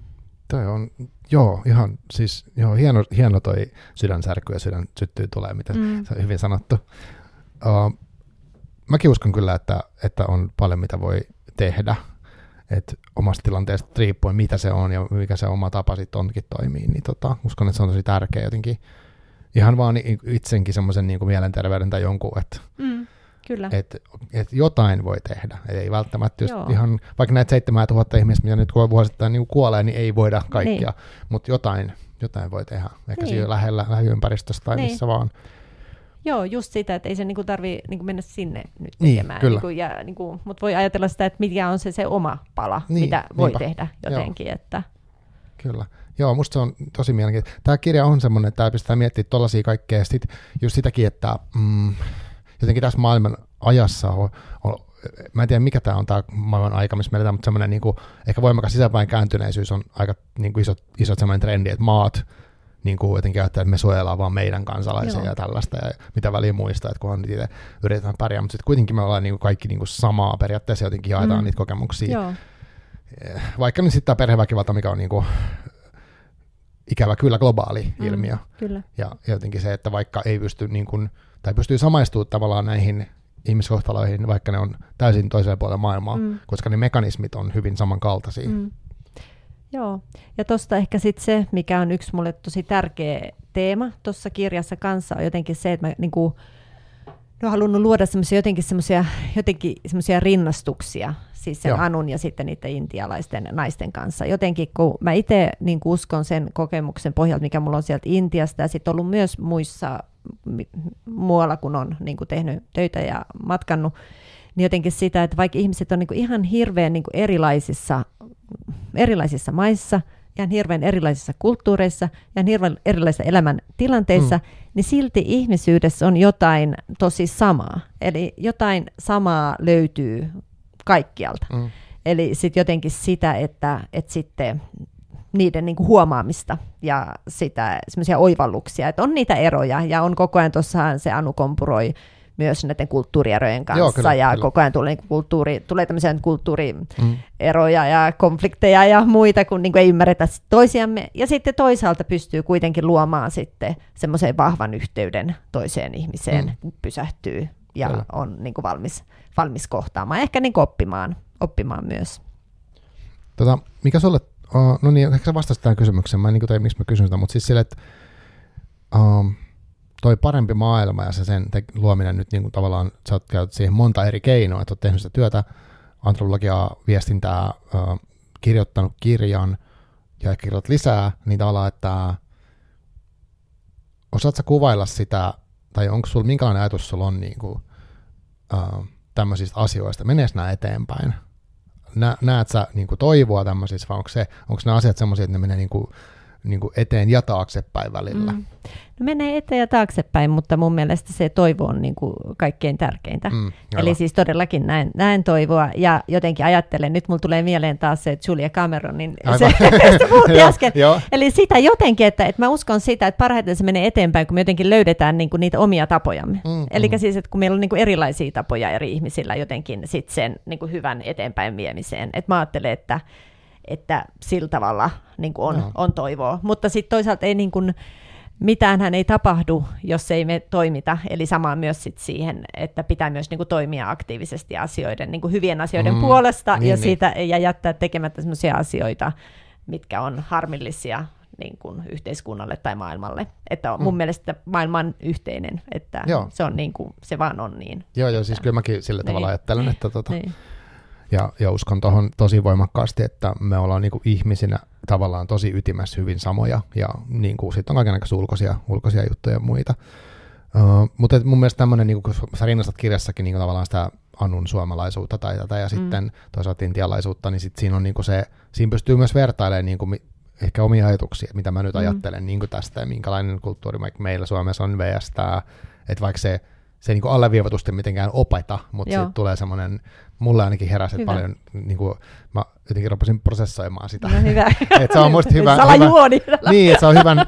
Toi on, joo, ihan siis, joo, hieno, hieno toi sydänsärky ja sydän syttyy tulee, mitä mm. se on hyvin sanottu. Uh, mäkin uskon kyllä, että, että on paljon mitä voi tehdä, että omasta tilanteesta riippuen, mitä se on ja mikä se oma tapa sitten onkin toimii, niin tota, uskon, että se on tosi tärkeä jotenkin ihan vaan itsenkin semmoisen niin kuin mielenterveyden tai jonkun, että mm, Kyllä. Että et jotain voi tehdä. Et ei välttämättä just ihan, vaikka näitä 7000 ihmistä, mitä nyt vuosittain niin kuolee, niin ei voida kaikkia, mutta jotain, jotain voi tehdä. Ehkä Niin. siinä lähellä, lähiympäristössä tai Niin. missä vaan. Joo, just sitä, että ei se niinku tarvi niinku mennä sinne nyt Niin, tekemään. kyllä. Niinku, ja, niinku, mutta voi ajatella sitä, että mikä on se, se oma pala, Niin, mitä voi niinpä. tehdä jotenkin. Että, Kyllä. Joo, musta se on tosi mielenkiintoista. Tämä kirja on semmoinen, että tämä pistää miettimään tollaisia kaikkea. Sit just sitäkin, että mm, jotenkin tässä maailman ajassa on, on mä en tiedä mikä tämä on tämä maailman aika, missä meillä mutta semmoinen niin kuin, ehkä voimakas sisäpäin kääntyneisyys on aika niin kuin isot, isot semmoinen trendi, että maat niin kuin jotenkin ajattelee, että me suojellaan vaan meidän kansalaisia Joo. ja tällaista, ja mitä väliä muistaa, että kunhan itse yritetään pärjää, mutta sitten kuitenkin me ollaan niin kuin kaikki niin kuin samaa periaatteessa jotenkin jaetaan Mm. niitä kokemuksia joo, vaikka nyt sitten tämä perheväkivalta, mikä on niinku ikävä kyllä globaali Mm. ilmiö. kyllä. Ja jotenkin se, että vaikka ei pysty, niin kuin, tai pystyy samaistumaan tavallaan näihin ihmiskohtaloihin, vaikka ne on täysin toisella puolella maailmaa, mm. Koska ne mekanismit on hyvin samankaltaisia. Mm. Joo, ja tuosta ehkä sitten se, mikä on yksi mulle tosi tärkeä teema tuossa kirjassa kanssa, on jotenkin se, että mä niinku, no, halunnut luoda semmoisia jotenkin semmoisia jotenkin semmoisia rinnastuksia, siis sen Joo. Anun ja sitten niiden intialaisten naisten kanssa. Jotenkin, kun mä itse niin uskon sen kokemuksen pohjalta, mikä mulla on sieltä Intiasta, ja sitten ollut myös muissa muualla, kun on niin kuin tehnyt töitä ja matkannut, niin jotenkin sitä, että vaikka ihmiset on niin kuin ihan hirveän niin kuin erilaisissa, erilaisissa maissa, ihan hirveän erilaisissa kulttuureissa ja hirveän erilaisissa elämäntilanteissa, mm. niin silti ihmisyydessä on jotain tosi samaa. Eli jotain samaa löytyy kaikkialta. Mm. Eli sitten jotenkin sitä, että, että sitten niiden niin kuin huomaamista ja sitä semmoisia oivalluksia, että on niitä eroja ja on koko ajan tuossa se Anu kompuroi myös näiden kulttuurierojen kanssa Joo, kyllä, ja kyllä. koko ajan tulee, niin kulttuuri, tulee tämmöisiä kulttuurieroja Mm. ja konflikteja ja muita, kun niin kuin ei ymmärretä toisiamme. Ja sitten toisaalta pystyy kuitenkin luomaan sitten semmoisen vahvan yhteyden toiseen ihmiseen, Mm. mm. pysähtyy ja Kyllä. on niin kuin valmis, valmis kohtaamaan, ehkä niin kuin oppimaan, oppimaan myös. Tota, mikä sulle, uh, no niin, ehkä sä vastasit tähän kysymykseen, mä en niin tiedä, miksi mä kysyn sitä, mutta siis sille, että um, toi parempi maailma ja se sen te- luominen nyt niin kuin tavallaan, sä oot käynyt siihen monta eri keinoa, että oot tehnyt sitä työtä, antropologiaa, viestintää, uh, kirjoittanut kirjan ja ehkä kirjoitat lisää, niin tavallaan, että osaat sä kuvailla sitä, tai onko sulla, minkälainen ajatus sulla on niin kuin, uh, tämmöisistä asioista, meneekö nämä eteenpäin? Nä, näet sä niin kuin toivoa tämmöisissä, vai onko, se, onko nämä asiat semmoisia, että ne menee niin kuin, niin kuin eteen ja taaksepäin välillä? Mm. No menee eteen ja taaksepäin, mutta mun mielestä se toivo on niin kuin kaikkein tärkeintä. Mm, Eli siis todellakin näen, näen toivoa ja jotenkin ajattelen, nyt mulla tulee mieleen taas se Julia Cameronin, Aivan. se, josta puhuttiin äsken. Joo, Eli sitä jotenkin, että, että mä uskon sitä, että parhaiten se menee eteenpäin, kun me jotenkin löydetään niin kuin niitä omia tapojamme. Mm, Eli mm. siis, että kun meillä on niin kuin erilaisia tapoja eri ihmisillä jotenkin sit sen niin kuin hyvän eteenpäin viemiseen. Että mä ajattelen, että, että sillä tavalla niin kuin on, Joo. on toivoa. Mutta sitten toisaalta ei niin kuin, mitäänhän ei tapahdu, jos ei me toimita. Eli sama myös sit siihen, että pitää myös niin kuin toimia aktiivisesti asioiden, niin kuin hyvien asioiden Mm, puolesta niin, ja, niin. siitä, ja jättää tekemättä sellaisia asioita, mitkä on harmillisia niin kuin yhteiskunnalle tai maailmalle. Että mun Mm. mielestä maailma on yhteinen, että Joo. se on niin kuin, se vaan on niin. joo, joo, siis kyllä mäkin sillä tavalla Niin. ajattelen, että tota, Niin. Ja, ja uskon tuohon tosi voimakkaasti, että me ollaan niin kuin ihmisinä tavallaan tosi ytimessä hyvin samoja, ja niin kuin sitten on kaikenlaisia ulkoisia, ulkoisia juttuja ja muita. Uh, mutta mun mielestä tämmöinen, niin kun sä rinnastat kirjassakin niin tavallaan sitä Annun suomalaisuutta tai tätä, ja Mm. sitten toisaalta intialaisuutta, niin sit siinä on niin se, siinä pystyy myös vertailemaan niin kuin, ehkä omia ajatuksia, että mitä mä nyt Mm. ajattelen niin kuin tästä, ja minkälainen kulttuuri meillä Suomessa on vs. että vaikka se, se niin alleviivatusti mitenkään opeta, mutta sitten tulee semmoinen, mulle ainakin heräsi Hyvä. paljon, niin kuin, mä jotenkin rupesin prosessoimaan sitä. No hyvä. Et se on musta hyvä- Salajuoni. niin, että se on hyvän,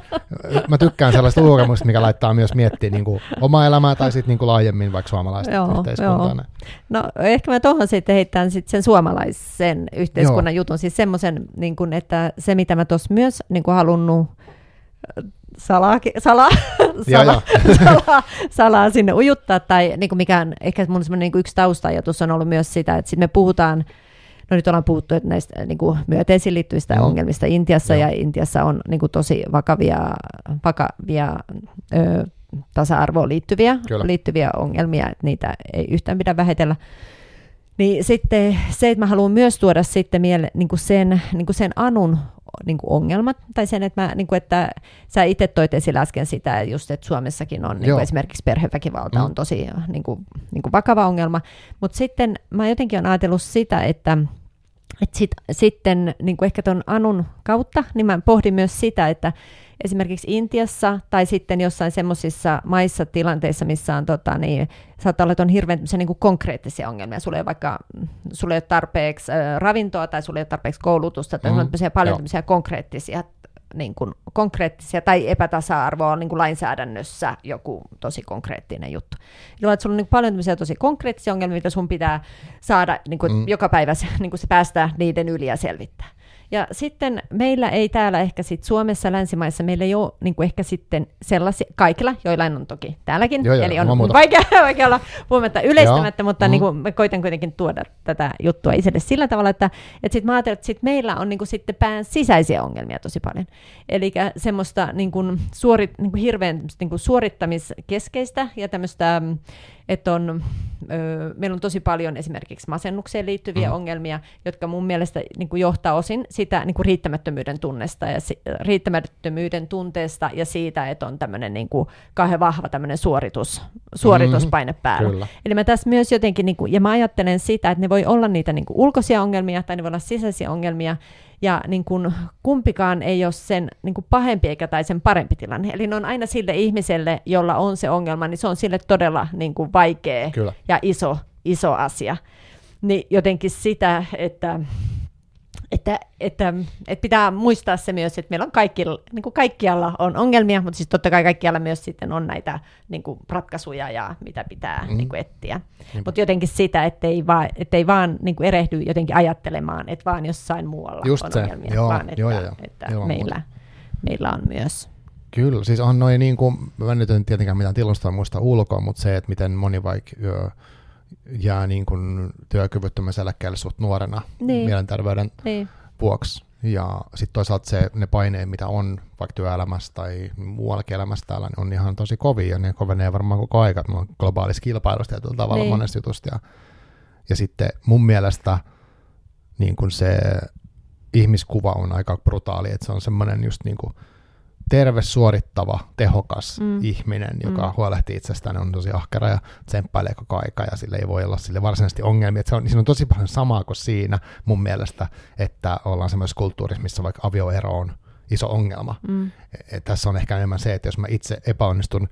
mä tykkään sellaista lukemusta, mikä laittaa myös miettiä niin kuin omaa elämää tai sitten niin kuin laajemmin vaikka suomalaista Joo, yhteiskuntaa. joo. No ehkä mä tuohon sitten heittän sit sen suomalaisen yhteiskunnan Joo. jutun, siis semmoisen, niin kun, että se mitä mä tuossa myös niin kun halunnut salaa, salaa, salaa, salaa, salaa sinne ujuttaa, tai niin kuin mikä on, ehkä mun niin yksi taustajatus on ollut myös sitä, että sitten me puhutaan, no nyt ollaan puhuttu että näistä niin kuin myöteisiin liittyvistä Mm. ongelmista Intiassa, Joo. ja Intiassa on niin kuin tosi vakavia, vakavia ö, tasa-arvoon liittyviä, Kyllä. liittyviä ongelmia, että niitä ei yhtään pidä vähätellä. Niin sitten se, että mä haluan myös tuoda sitten miele, niin kuin sen, niin kuin sen Anun niin kuin ongelmat, tai sen, että, mä, niin kuin, että sä itse toit esille äsken sitä, just, että Suomessakin on niin kuin esimerkiksi perheväkivalta Mm. on tosi niin kuin, niin kuin vakava ongelma, mutta sitten mä jotenkin olen ajatellut sitä, että et sit, sitten niin kuin ehkä tuon Anun kautta, niin mä pohdin myös sitä, että esimerkiksi Intiassa tai sitten jossain semmoisissa maissa, tilanteissa, missä on tota, niin, saattaa olla, että on hirveän niin kuin konkreettisia ongelmia. Sulla ei ole vaikka sulla ei ole tarpeeksi äh, ravintoa tai sulla ei ole tarpeeksi koulutusta tai mm, on paljon tämmöisiä konkreettisia niin kuin, konkreettisia tai epätasa-arvoa niin kuin lainsäädännössä joku tosi konkreettinen juttu. Eli että sulla on niin paljon tämmöisiä tosi konkreettisia ongelmia, mitä sun pitää saada niin kuin, Mm. mm. joka päivä se, niin kuin se päästää niiden yli ja selvittää. Ja sitten meillä ei täällä ehkä sit Suomessa, länsimaissa, meillä ei ole niin kuin ehkä sitten sellaisia, kaikilla, joillain on toki täälläkin, Joo, joo, eli on vaikea, vaikea olla puhumatta yleistämättä, mutta Mm. niin kuin mä koitan kuitenkin tuoda tätä juttua itselle sillä tavalla, että, että sit mä ajattelen, että sit meillä on niin kuin sitten pään sisäisiä ongelmia tosi paljon. Eli semmoista niin kuin suorit, niin kuin hirveän niin kuin suorittamiskeskeistä ja tämmöistä, mm, että on, ö, meillä on tosi paljon esimerkiksi masennukseen liittyviä mm. ongelmia, jotka mun mielestä niin kuin johtaa osin sitä niin kuin riittämättömyyden tunnesta ja si- riittämättömyyden tunteesta ja siitä, että on tämmöinen niin kuin kauhean vahva tämmöinen suoritus, suorituspaine päällä. Kyllä. Eli mä tässä myös jotenkin, niin kuin, ja mä ajattelen sitä, että ne voi olla niitä niin kuin ulkoisia ongelmia tai ne voi olla sisäisiä ongelmia, ja niin kuin, kumpikaan ei ole sen niin kuin pahempi eikä tai sen parempi tilanne. Eli ne on aina sille ihmiselle, jolla on se ongelma, niin se on sille todella niin kuin vaikea Kyllä. ja iso, iso asia. Niin jotenkin sitä, että, että, että, että pitää muistaa se myös, että meillä on kaikki, niin kuin kaikkialla on ongelmia, mutta siis totta kai kaikkialla myös sitten on näitä niin kuin ratkaisuja ja mitä pitää Mm. mm. niin kuin etsiä. Niinpä. Mutta jotenkin sitä, ettei, vaan, ettei vaan niin kuin erehdy jotenkin ajattelemaan, että vaan jossain muualla Just on se. ongelmia, Joo, vaan että, joo, joo, joo. että Ilman meillä, meillä on myös. Kyllä, siis on noin niin kuin, mä nyt en tietenkään mitään tilastoa muista ulkoa, mutta se, että miten moni vaikka jää niin kuin työkyvyttömyyseläkkeelle suht nuorena Niin. mielenterveyden Niin. vuoksi. Ja sitten toisaalta se, ne paineet, mitä on vaikka työelämässä tai muuallakin elämässä täällä, niin on ihan tosi kovia ja ne kovenee varmaan koko aika. Me on globaalissa kilpailussa tietyllä tavalla Niin. monesta jutusta. Ja, ja sitten mun mielestä niin kuin se ihmiskuva on aika brutaali, että se on semmoinen just niin kuin terve, suorittava, tehokas Mm. ihminen, joka Mm. huolehtii itsestään, on tosi ahkera ja tsemppailee koko aika ja sille ei voi olla sille varsinaisesti ongelmia. Et se on, siinä on tosi paljon samaa kuin siinä mun mielestä, että ollaan semmoisessa kulttuurissa, missä vaikka avioero on iso ongelma. Mm. Et tässä on ehkä enemmän se, että jos mä itse epäonnistun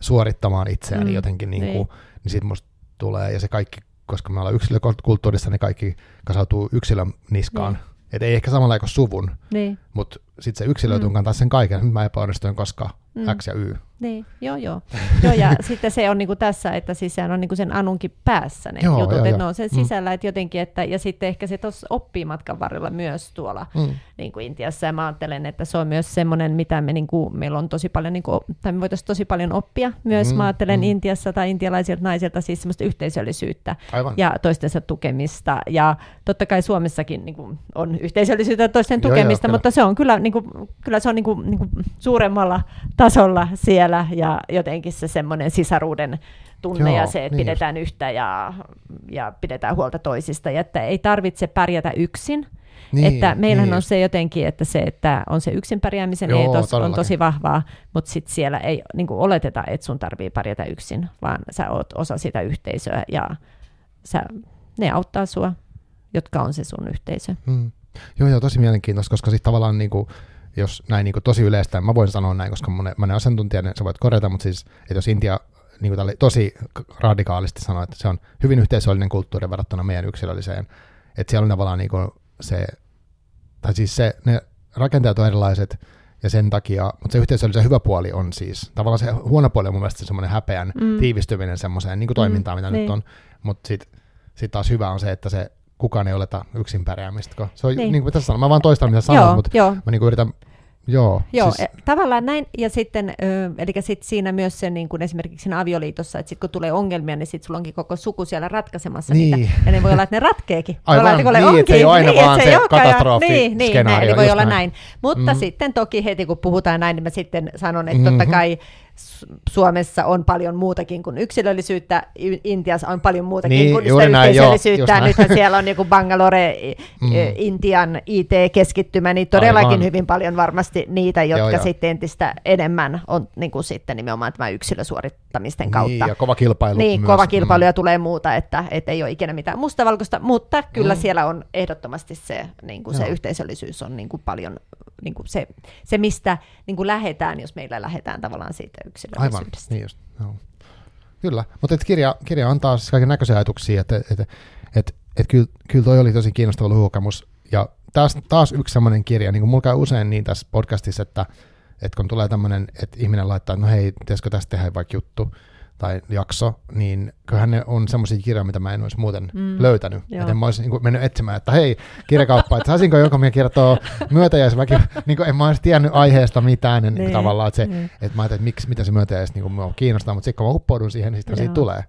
suorittamaan itseäni Mm, jotenkin, niin, niin. kuin, niin sit musta tulee, ja se kaikki, koska me ollaan yksilökulttuurissa, niin kaikki kasautuu yksilön niskaan. Niin. Et ei ehkä samalla kuin suvun, Niin. Mutta sitten se yksilö Mm. mm. kantaa sen kaiken. Nyt mä epäonnistuin, koska Mm. X ja Y. Niin, joo, joo. joo ja sitten se on niinku tässä, että siis sehän on niinku sen Anunkin päässä ne Joo, jutut, joo, että joo. ne on sen Mm. sisällä, että jotenkin, että, ja sitten ehkä se tuossa oppii matkan varrella myös tuolla Mm. niin kuin Intiassa, ja mä ajattelen, että se on myös semmoinen, mitä me, niin kuin, meillä on tosi paljon, niin kuin, tai me voitaisiin tosi paljon oppia myös, Mm, mä ajattelen mm. Intiassa tai intialaisilta naisilta, siis semmoista yhteisöllisyyttä Aivan. ja toistensa tukemista, ja totta kai Suomessakin niin kuin, on yhteisöllisyyttä ja toisten Joo, joo, tukemista, kyllä. mutta se on kyllä, niin kuin, kyllä se on niin kuin, niin kuin suuremmalla tasolla siellä, ja jotenkin se semmoinen sisaruuden tunne Joo, ja se, että niin pidetään yhtä ja, ja pidetään huolta toisista, ja että ei tarvitse pärjätä yksin, niin, että meillähän niin on just. se jotenkin, että se, että on se yksin pärjäämisen Joo, eetos on tosi vahvaa, mutta sitten siellä ei niin kuin oleteta, että sun tarvii pärjätä yksin, vaan sä oot osa sitä yhteisöä ja sä, ne auttaa sua, jotka on se sun yhteisö. Mm. Joo, joo, tosi mielenkiintoista, koska sitten tavallaan niin kuin, jos näin niin kuin tosi yleistä, mä voin sanoa näin, koska monen, monen asiantuntijan sä voit korjata, mutta siis, että jos Intia niin kuin tosi radikaalisti sanoo, että se on hyvin yhteisöllinen kulttuuri verrattuna meidän yksilölliseen, että siellä on tavallaan niin kuin se, tai siis se, ne rakenteet on erilaiset, ja sen takia, mutta se yhteisöllisen hyvä puoli on siis, tavallaan se huono puoli on mun mielestä semmoinen häpeän Mm. mm. tiivistyminen semmoiseen niin kuin toimintaan, mitä niin. nyt on, mutta sitten sit taas hyvä on se, että se kukaan ei oleta yksin pärjäämistä. Se on Niin. niin. niin kuin tässä sanon, mä vaan toistan mitä joo, sanoit, mutta joo, mä niin kuin yritän, joo, Joo, siis, siis... tavallaan näin, ja sitten, ö, eli sit siinä myös se niin kuin esimerkiksi siinä avioliitossa, että sit kun tulee ongelmia, niin sit sulla onkin koko suku siellä ratkaisemassa Niin. niitä, ja ne voi olla, että ne ratkeekin. Aivan, olla, että niin, onkin, että se ei ole aina että vaan se ja- Niin, niin, näin, eli voi olla näin. näin. Mutta Mhm. sitten toki heti kun puhutaan näin, niin mä sitten sanon, että Mhm. totta kai Suomessa on paljon muutakin kuin yksilöllisyyttä, Intiassa on paljon muutakin Niin, kuin sitä joo, yhteisöllisyyttä. näin. Nythän siellä on joku Bangalore, Mm. mm. Intian IT-keskittymä, niin todellakin Aivan. hyvin paljon varmasti niitä, jotka Joo, joo. sitten entistä enemmän on niin kuin sitten nimenomaan tämän yksilösuorittamisten kautta. Niin, ja kova kilpailu Niin, myös. kova kilpailu ja tulee muuta, että, että ei ole ikinä mitään mustavalkoista, mutta kyllä Mm. siellä on ehdottomasti se, niin kuin se Joo. yhteisöllisyys on niin kuin paljon niin kuin se, se, mistä niin kuin lähdetään, jos meillä lähdetään tavallaan siitä Aivan, yksilöllisyydestä. niin just. Joo. Kyllä, mutta et kirja, kirja antaa siis kaiken näköisiä ajatuksia, että et, et, et kyllä, kyllä toi oli tosi kiinnostava lukukokemus. Ja taas, taas yksi semmoinen kirja, niin kuin mulla käy usein niin tässä podcastissa, että, että kun tulee tämmöinen, että ihminen laittaa, että no hei, pitäisikö tästä tehdä vaikka juttu tai jakso, niin kyllähän ne on semmoisia kirjoja, mitä mä en olisi muuten mm. Löytänyt. joo. Että en mä olisi niin kuin, mennyt etsimään, että hei, kirjakauppa, että saisinko joka minä kertoo myötäjäisväki, niin kuin, en mä olisi tiennyt aiheesta mitään, niin, Niin, tavallaan, että se, niin. että mä ajattelin, että miksi, mitä se myötäjäis niin mua kiinnostaa, mutta sitten kun mä uppoudun siihen, niin sitten siitä tulee.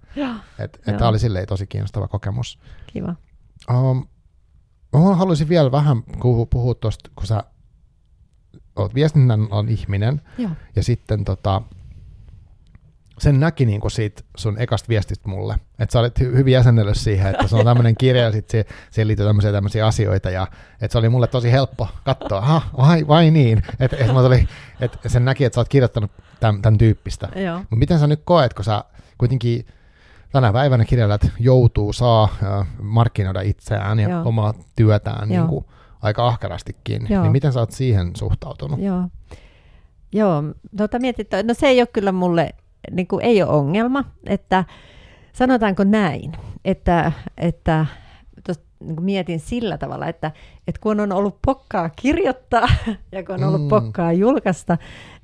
Että et tämä oli silleen tosi kiinnostava kokemus. kiva. Um, mä haluaisin vielä vähän puhua, tuosta, kun sä oot viestinnän alan ihminen, Joo. ja sitten tota, sen näki niin kuin siitä sun ekasta viestistä mulle, että sä olit hy- hyvin jäsennellyt siihen, että se on tämmöinen kirja ja sitten siihen liittyy tämmöisiä, tämmöisiä asioita ja että se oli mulle tosi helppo katsoa, aha, vai, vai niin, että et tuli, että sen näki, että sä oot kirjoittanut tämän, tämän tyyppistä. Mutta miten sä nyt koet, kun sä kuitenkin tänä päivänä kirjailijat joutuu, saa markkinoida itseään ja Joo. omaa työtään Joo. niin kuin aika ahkerastikin, Joo. niin miten sä oot siihen suhtautunut? Joo. Joo, tota mietit, no se ei ole kyllä mulle, niin kuin ei ole ongelma, että sanotaanko näin, että, että tos, niin kuin mietin sillä tavalla, että, että kun on ollut pokkaa kirjoittaa ja kun on ollut mm. pokkaa julkaista,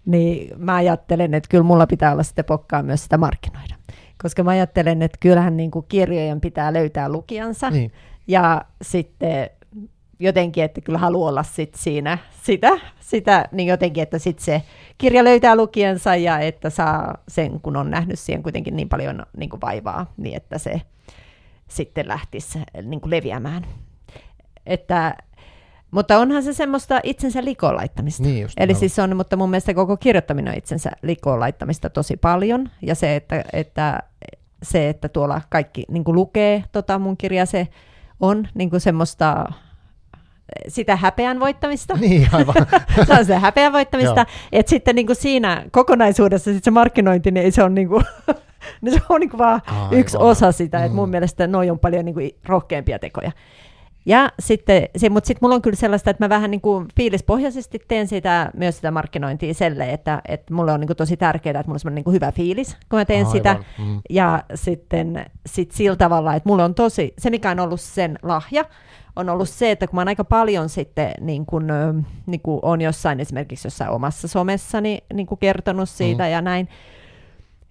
niin mä ajattelen, että kyllä mulla pitää olla sitten pokkaa myös sitä markkinoida. Koska mä ajattelen, että kyllähän niin kuin kirjojen pitää löytää lukijansa, Niin, ja sitten jotenkin, että kyllä haluaa olla sit siinä sitä, sitä, niin jotenkin, että sit se kirja löytää lukijansa ja että saa sen, kun on nähnyt siihen kuitenkin niin paljon niin kuin vaivaa, niin että se sitten lähtisi niin kuin leviämään. Että, mutta onhan se semmoista itsensä likoon laittamista. niin just. Eli aivan. siis on, mutta mun mielestä koko kirjoittaminen on itsensä likoon laittamista tosi paljon. Ja se, että, että, se, että tuolla kaikki niin kuin lukee tota mun kirja, se on niin kuin semmoista sitä häpeän voittamista. Niin, aivan. se on se häpeän voittamista. että sitten niin kuin siinä kokonaisuudessa sit se markkinointi, niin se on niin kuin, niin se on niin kuin vaan Aivan. yksi osa sitä. että Mm. mun mielestä noi on paljon niin kuin rohkeampia tekoja. Ja sitten, se, mutta sitten mulla on kyllä sellaista, että mä vähän niin kuin fiilispohjaisesti teen sitä, myös sitä markkinointia selle, että, että mulle on niin kuin tosi tärkeää, että mulla on semmoinen niin kuin hyvä fiilis, kun mä teen Aivan. sitä. Mm. Ja sitten sit sillä tavalla, että mulle on tosi, se mikä on ollut sen lahja, on ollut se, että kun mä oon aika paljon sitten, niin kun, niin kun on jossain esimerkiksi jossain omassa somessani niin kun kertonut siitä Mm. ja näin,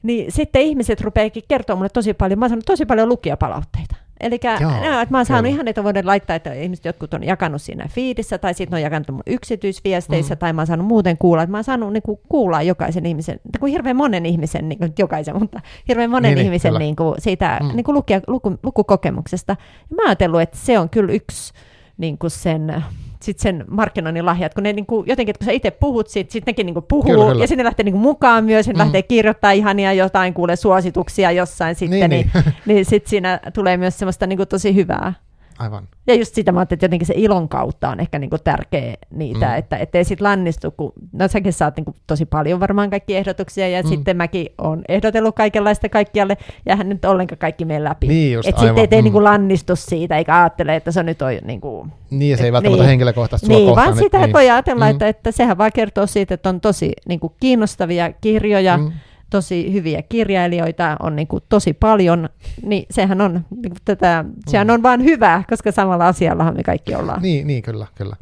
niin sitten ihmiset rupeakin kertoa mulle tosi paljon, mä oon saanut tosi paljon lukijapalautteita. Eli Joo, että mä oon saanut kyllä. ihan, että voin laittaa, että ihmiset jotkut on jakanut siinä fiidissä, tai sitten on jakanut mun yksityisviesteissä, Mm. tai mä oon saanut muuten kuulla, että mä oon saanut niin kuin, kuulla jokaisen ihmisen, kuin hirveän monen ihmisen, niin kuin, jokaisen, mutta hirveän monen Niin, niin, ihmisen niin kuin, siitä Mm. niin kuin lukija, luku, lukukokemuksesta. Ja mä oon ajatellut, että se on kyllä yksi niin kuin sen, sit sen markkinoinnin lahja, että kun ne niin kuin, jotenkin, että kun sä itse puhut sitten nekin niin kuin puhuu, Kyllä, kyllä. ja sinne lähtee niin kuin mukaan myös, Mm. lähtee kirjoittaa ihania jotain, kuule suosituksia jossain sitten, Niin, niin, niin, niin sitten siinä tulee myös semmoista niin kuin tosi hyvää. Aivan. Ja just sitä mä ajattelin, että jotenkin se ilon kautta on ehkä niinku tärkeä niitä, Mm. että ettei sit lannistu, kun no säkin saat niinku tosi paljon varmaan kaikki ehdotuksia, ja Mm. sitten mäkin on ehdotellut kaikenlaista kaikkialle, ja hän nyt ollenkaan kaikki mene läpi. Niin just, että sitten ettei Mm. niinku lannistu siitä, eikä ajattele, että se on nyt on niinku... Niin, ja se ei Et- välttämättä niin. henkilökohtaisesti Niin, kohtaan. vaan sitä niin. voi ajatella, Mm. että, että sehän vaan kertoo siitä, että on tosi niinku kiinnostavia kirjoja, Mm. Tosi hyviä kirjailijoita on niin kuin tosi paljon, niin sehän on, niin kuin tätä, sehän on vaan hyvä, koska samalla asiallahan me kaikki ollaan. Niin, niin, kyllä, kyllä.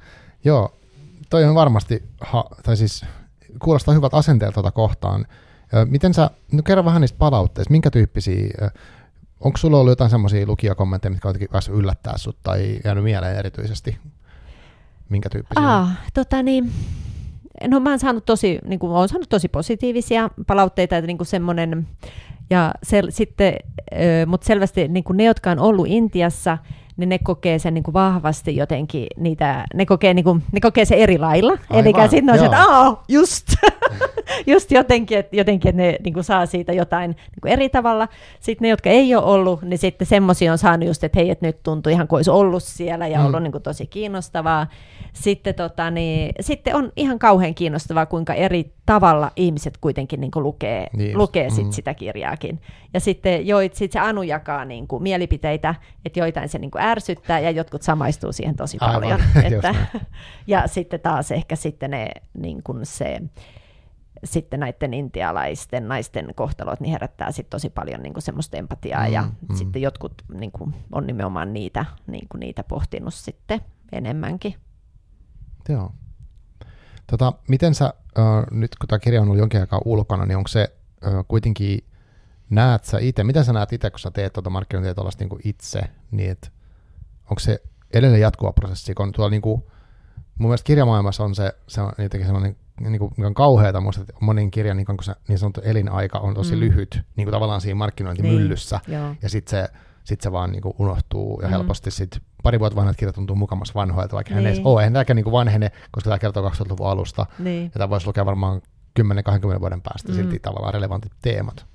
Joo, toi on varmasti, ha, tai siis kuulostaa hyvät asenteet tuota kohtaan. Miten sä, no kerro vähän niistä palautteista, minkä tyyppisiä, onko sulla ollut jotain semmoisia lukijakommentteja, mitkä jotenkin kanssa yllättää sut tai jäänyt mieleen erityisesti? Minkä tyyppisiä? Aa, tota niin, no mä oon saanut tosi, niin kuin, oon saanut tosi positiivisia palautteita, että niin kuin semmoinen, ja sel, sitten, mutta selvästi niin kuin ne, jotka on ollut Intiassa, niin ne kokee sen niin kuin vahvasti jotenkin, niitä, ne kokee, niin kuin, ne kokee se eri lailla. Eli sitten on se, että. Aa, just, just jotenkin, että jotenkin, ne niin kuin saa siitä jotain niin kuin eri tavalla. Sitten ne, jotka ei ole ollut, niin sitten semmoisia on saanut just, että hei, että nyt tuntuu ihan kuin olisi ollut siellä ja mm. ollut niin kuin tosi kiinnostavaa. Sitten, tota, niin, sitten on ihan kauhean kiinnostavaa, kuinka eri tavalla ihmiset kuitenkin niin kuin lukee, niin lukee sit mm. sitä kirjaakin. Ja sitten joit, sit se Anu jakaa niin kuin mielipiteitä, että joitain se niin kuin ärsyttää ja jotkut samaistuu siihen tosi Aivan. paljon. että, ja sitten taas ehkä sitten ne, niin kuin se, sitten näiden intialaisten naisten kohtalot niin herättää sit tosi paljon niin kuin semmoista empatiaa mm, ja mm. sitten jotkut niin kuin, on nimenomaan niitä, niin kuin niitä pohtinut sitten enemmänkin. Joo. Tota, miten sä, äh, nyt kun tämä kirja on ollut jonkin aikaa ulkona, niin onko se äh, kuitenkin, näet sä itse, mitä sä näet itse, kun sä teet tuota markkinointia niin kuin itse, niin et, onko se edelleen jatkuva prosessi, kun tuolla niin kuin, mun mielestä kirjamaailmassa on se, se on jotenkin sellainen niin kuin, kauheata musta, että monin kirjan niin, kun se niin sanottu elinaika on tosi mm. lyhyt, niin kuin tavallaan siinä markkinointimyllyssä, niin, ja sitten se, sit se vaan niin kuin unohtuu, ja mm. helposti sitten pari vuotta vanhat kirjat tuntuu mukamassa vanhoilta, vaikka niin. hän ei niin. ole, eihän tämäkään niin vanhene, koska tämä kertoo 2000-luvun alusta, niin. ja tämä voisi lukea varmaan 10-20 vuoden päästä mm. silti tavallaan relevantit teemat.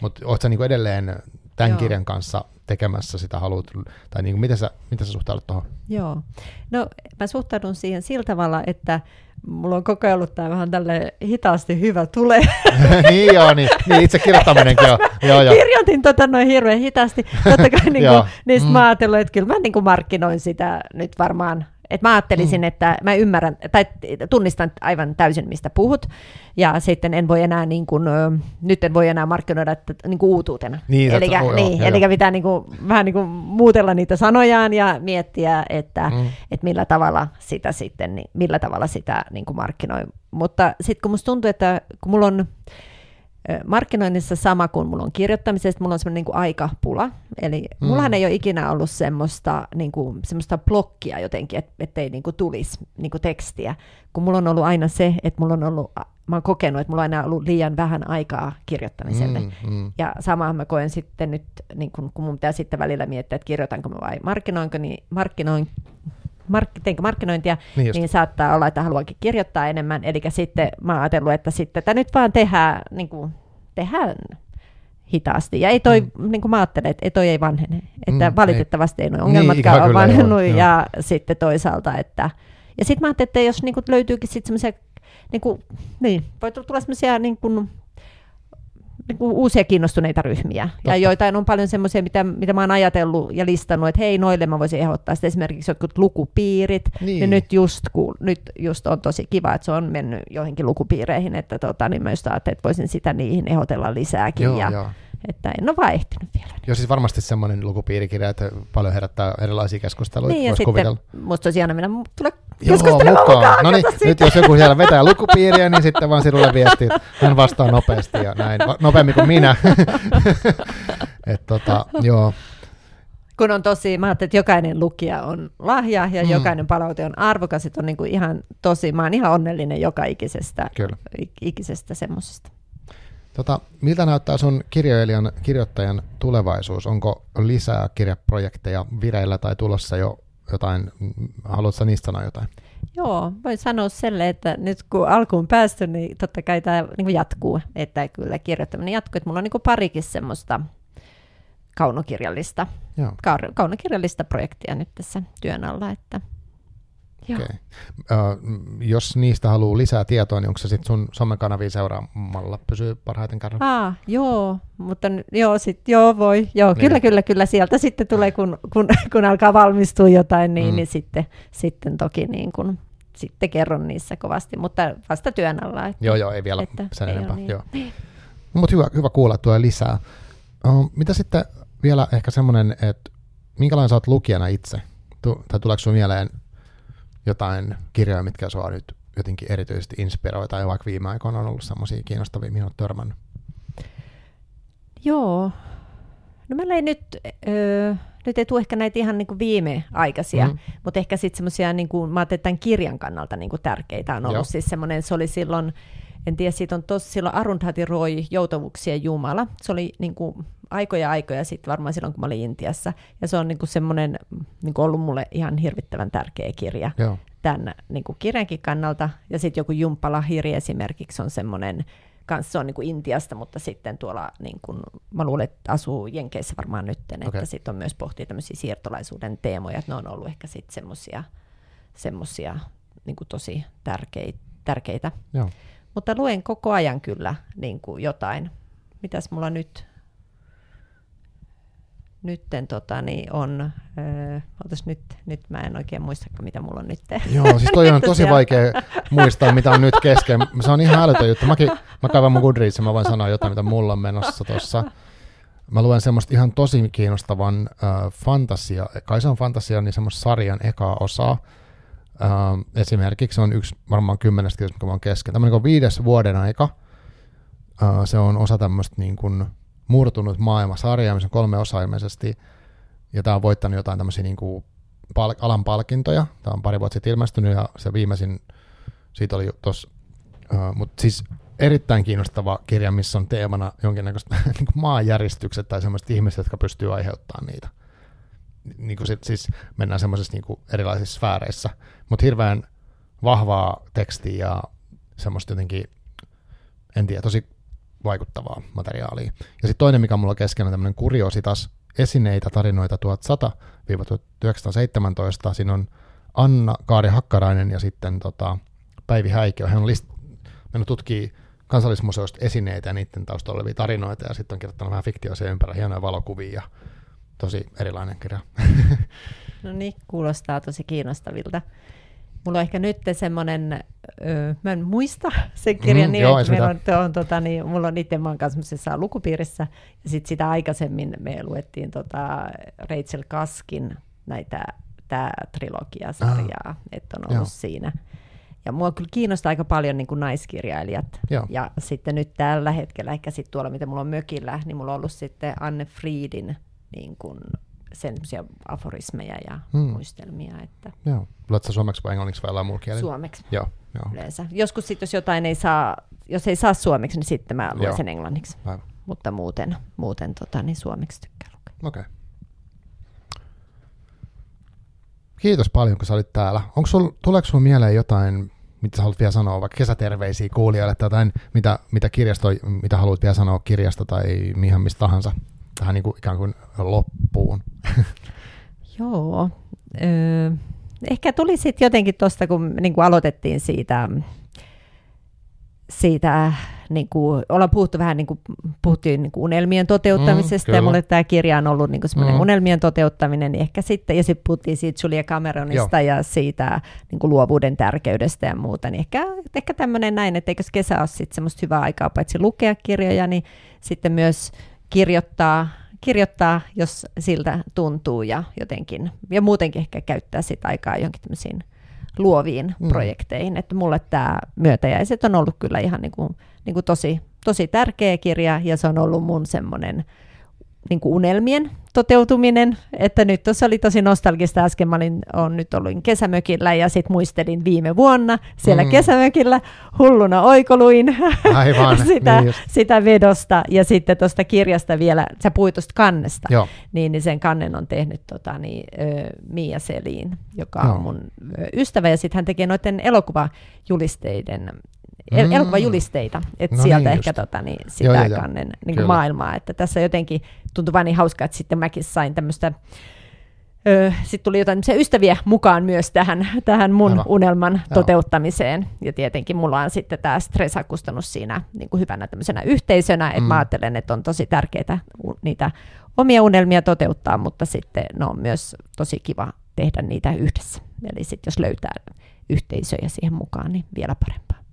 Mutta oletko niin edelleen tämän Joo. kirjan kanssa tekemässä sitä haluat, tai niin kuin, miten, sä, miten sä suhtaudut tuohon? Joo, no mä suhtaudun siihen sillä tavalla, että mulla on koko ajan ollut tämä vähän tälle hitaasti hyvä tulee. niin joo, niin, niin itse kirjoittaminenkin on. Joo, joo. Kirjoitin tota noin hirveän hitaasti. Totta kai niin kuin, niistä mm. mä ajattelin, että kyllä mä niin kuin markkinoin sitä nyt varmaan et mä ajattelisin, mm. että mä ymmärrän, tai tunnistan aivan täysin, mistä puhut, ja sitten en voi enää, niin kuin, nyt en voi enää markkinoida että, niin kuin uutuutena. Niin, eli oh, niin, joo, eli joo. pitää niin kuin, vähän niin kuin muutella niitä sanojaan ja miettiä, että, mm. että millä tavalla sitä sitten, niin, millä tavalla sitä niin kuin markkinoi. Mutta sitten kun musta tuntuu, että kun mulla on, markkinoinnissa sama kuin mulla on kirjoittamisesta, mulla on semmoinen niin aikapula. Eli mm. mullahan ei ole ikinä ollut semmoista, niin kuin, semmoista blokkia jotenkin, et, ettei niin kuin tulisi niin kuin tekstiä. Kun mulla on ollut aina se, että mulla on ollut, mä oon kokenut, että mulla on aina ollut liian vähän aikaa kirjoittamiselle. Mm, mm. Ja samaa mä koen sitten nyt, niin kun, kun mun pitää sitten välillä miettiä, että kirjoitanko mä vai markkinoinko, niin markkinoin, mark, teinkö markkinointia, niin, niin saattaa olla, että haluankin kirjoittaa enemmän. Eli sitten mä oon ajatellut, että sitten että nyt vaan tehdään, niin kuin, tehdään hitaasti. Ja ei toi, mm. niin kuin mä ajattelen, että toi ei vanhene. Että mm, valitettavasti ei, ei nuo ongelmatkaan niin, ole vanhennut. Ja joo. sitten toisaalta, että... Ja sitten mä ajattelin, että jos niin kuin löytyykin sitten semmoisia, niin, kuin, niin voi tulla semmoisia niin kuin, niin kuin uusia kiinnostuneita ryhmiä. Totta. Ja joitain on paljon semmoisia, mitä, mitä mä oon ajatellut ja listannut, että hei, noille mä voisin ehdottaa sitten esimerkiksi jotkut lukupiirit. Niin. Ja nyt just, kun, nyt just on tosi kiva, että se on mennyt joihinkin lukupiireihin, että tota, niin mä just ajattelin, että voisin sitä niihin ehdotella lisääkin. Joo, ja, joo että en ole vaan ehtinyt vielä. Joo, siis varmasti semmoinen lukupiirikirja, että paljon herättää erilaisia keskusteluita. Niin, sitten kuvitella. musta olisi mennä tulla keskustelemaan mukaan. mukaan. No niin, nyt jos joku siellä vetää lukupiiriä, niin sitten vaan sinulle viesti, että hän vastaa nopeasti ja näin, nopeammin kuin minä. Et tota, joo. Kun on tosi, mä ajattelin, että jokainen lukija on lahja ja mm. jokainen palaute on arvokas, että on niin kuin ihan tosi, mä oon ihan onnellinen joka ikisestä, Kyllä. ikisestä semmoisesta. Tota, miltä näyttää sun kirjoilijan, kirjoittajan tulevaisuus? Onko lisää kirjaprojekteja vireillä tai tulossa jo jotain? Haluatko niistä sanoa jotain? Joo, voin sanoa selle, että nyt kun alkuun päästy, niin totta kai tämä niin jatkuu, että kyllä kirjoittaminen jatkuu. Että mulla on niin parikin semmoista kaunokirjallista, Joo. kaunokirjallista projektia nyt tässä työn alla, että Okay. Uh, jos niistä haluaa lisää tietoa, niin onko se sitten sun somekanavia seuraamalla pysyy parhaiten kartalla? Ah, joo, mutta joo, sit, joo voi, joo, niin. kyllä, kyllä, kyllä, sieltä sitten tulee, kun, kun, kun alkaa valmistua jotain, niin, mm. niin sitten, sitten toki niin kun, sitten kerron niissä kovasti, mutta vasta työn alla. Että, joo, joo, ei vielä että sen ei enempää. Niin. Joo. No, mutta hyvä, hyvä kuulla, tulee lisää. Uh, mitä sitten vielä ehkä semmoinen, että minkälainen sä oot lukijana itse? Tu- tai tuleeko sun mieleen jotain kirjoja, mitkä sua nyt jotenkin erityisesti inspiroi, tai vaikka viime aikoina on ollut semmoisia kiinnostavia, mihin olet törmännyt? Joo. No meillä ei nyt, öö, nyt ei tule ehkä näitä ihan niin viimeaikaisia, mm. mutta ehkä sitten semmoisia, niin kuin, mä ajattelin, tämän kirjan kannalta niin kuin tärkeitä on ollut Joo. siis semmoinen, se oli silloin, en tiedä, siitä on tosi silloin Arundhati Roy, Joutavuuksien Jumala. Se oli niin kuin, aikoja aikoja sitten varmaan silloin, kun mä olin Intiassa. Ja se on niin kuin semmoinen niin kuin ollut mulle ihan hirvittävän tärkeä kirja. Joo. tämän niin kuin kirjankin kannalta. Ja sitten joku jumppalahiri esimerkiksi on semmoinen, kanssa se on niin kuin Intiasta, mutta sitten tuolla, niin kuin, mä luulen, että asuu Jenkeissä varmaan nytten, okay. että sitten on myös pohtia tämmöisiä siirtolaisuuden teemoja, että ne on ollut ehkä sitten semmoisia semmosia, niin kuin tosi tärkeitä. tärkeitä. Joo. Mutta luen koko ajan kyllä niin kuin jotain. Mitäs mulla nyt nytten tota, niin on, öö, nyt, nyt mä en oikein muista, mitä mulla on nyt. Joo, siis toi on tosi vaikea muistaa, mitä on nyt kesken. Se on ihan älytön juttu. Mäkin, mä kaivan mun Goodreads mä voin sanoa jotain, mitä mulla on menossa tuossa. Mä luen semmoista ihan tosi kiinnostavan äh, fantasia, kai se on fantasia, niin semmoista sarjan ekaa osaa. Äh, esimerkiksi on yksi varmaan kymmenestä kirjasta, mikä on kesken. Tämmöinen viides vuoden aika. Äh, se on osa tämmöistä niin kuin, murtunut maailmasarja, missä on kolme osaa ilmeisesti, ja tämä on voittanut jotain tämmöisiä niin kuin pal- alan palkintoja. Tämä on pari vuotta sitten ilmestynyt, ja se viimeisin, siitä oli tuossa, uh, mutta siis erittäin kiinnostava kirja, missä on teemana jonkinnäköistä niin maanjäristykset tai semmoiset ihmiset, jotka pystyy aiheuttamaan niitä. Niin kuin sit, siis mennään semmoisissa niin erilaisissa sfääreissä, mutta hirveän vahvaa tekstiä ja semmoista jotenkin, en tiedä, tosi vaikuttavaa materiaalia. Ja sitten toinen, mikä mulla on kesken, on tämmöinen kuriositas, esineitä, tarinoita 1100-1917. Siinä on Anna Kaari Hakkarainen ja sitten tota, Päivi Häikö. Hän on list- mennyt tutkii kansallismuseosta esineitä ja niiden taustalla olevia tarinoita ja sitten on kirjoittanut vähän fiktioisia ympärillä, hienoja valokuvia ja tosi erilainen kirja. No niin, kuulostaa tosi kiinnostavilta. Mulla on ehkä nyt semmoinen, öö, mä en muista sen kirjan mm, nimen, joo, meillä on, on, tota, niin, mulla on itse, mä oon kanssa lukupiirissä, ja sitten sitä aikaisemmin me luettiin tota Rachel Kaskin näitä, tämä trilogiasarjaa, ah, että on ollut joo. siinä. Ja mua kyllä kiinnostaa aika paljon niin kuin naiskirjailijat. Joo. Ja sitten nyt tällä hetkellä, ehkä sitten tuolla, mitä mulla on mökillä, niin mulla on ollut sitten Anne Friedin niin kuin semmoisia aforismeja ja hmm. muistelmia. Että joo. Luetko suomeksi vai englanniksi vai jollain muulla kielellä? Suomeksi. Joo, joo. Yleensä. Joskus sitten, jos jotain ei saa, jos ei saa suomeksi, niin sitten mä luen joo. sen englanniksi. Aivan. Mutta muuten, muuten tota, niin suomeksi tykkään lukea. Okei. Okay. Kiitos paljon, kun sä olit täällä. Onko sul, tuleeko sinulla mieleen jotain, mitä sä haluat vielä sanoa, vaikka kesäterveisiä kuulijoille tai jotain, mitä, mitä, kirjasto, mitä haluat vielä sanoa kirjasta tai mihin mistä tahansa tähän niin kuin ikään kuin loppuun? Joo. Öö, ehkä tuli sitten jotenkin tuosta, kun niin kuin aloitettiin siitä, siitä niin kuin, ollaan puhuttu vähän, niin kuin, puhuttiin niin kuin unelmien toteuttamisesta, mm, ja mulle tämä kirja on ollut niin kuin semmoinen mm. unelmien toteuttaminen, niin ehkä sitten, ja sitten puhuttiin siitä Julia Cameronista Joo. ja siitä niin kuin luovuuden tärkeydestä ja muuta, niin ehkä, ehkä tämmöinen näin, että eikö kesä ole sitten semmoista hyvää aikaa paitsi lukea kirjoja, niin sitten myös kirjoittaa, kirjoittaa, jos siltä tuntuu ja jotenkin, ja muutenkin ehkä käyttää sitä aikaa jonkin tämmöisiin luoviin mm. projekteihin. Että mulle tämä myötäjäiset on ollut kyllä ihan niin kuin, niin kuin tosi, tosi tärkeä kirja ja se on ollut mun semmoinen niin kuin unelmien toteutuminen, että nyt tuossa oli tosi nostalgista äsken, mä olin, on nyt ollut kesämökillä ja sitten muistelin viime vuonna siellä mm. kesämökillä hulluna oikoluin Aivan, sitä, niin sitä vedosta ja sitten tuosta kirjasta vielä, sä puhuit tuosta kannesta, Joo. Niin, niin sen kannen on tehnyt tota, niin, ö, Mia Selin, joka Joo. on mun ystävä ja sitten hän tekee noiden elokuvajulisteiden mm. elokuvajulisteita, että no sieltä niin ehkä tota, niin, sitä joo, joo, kannen niin kuin maailmaa. Että tässä jotenkin tuntui vain niin hauskaa, että sitten mäkin sain tämmöistä sitten tuli jotain ystäviä mukaan myös tähän, tähän mun Aivan. unelman Joo. toteuttamiseen. Ja tietenkin mulla on sitten tämä stressakustannus siinä niin kuin hyvänä tämmöisenä yhteisönä, että mm. mä ajattelen, että on tosi tärkeää niitä omia unelmia toteuttaa, mutta sitten ne on myös tosi kiva tehdä niitä yhdessä. Eli sitten jos löytää yhteisöjä siihen mukaan, niin vielä parempaa.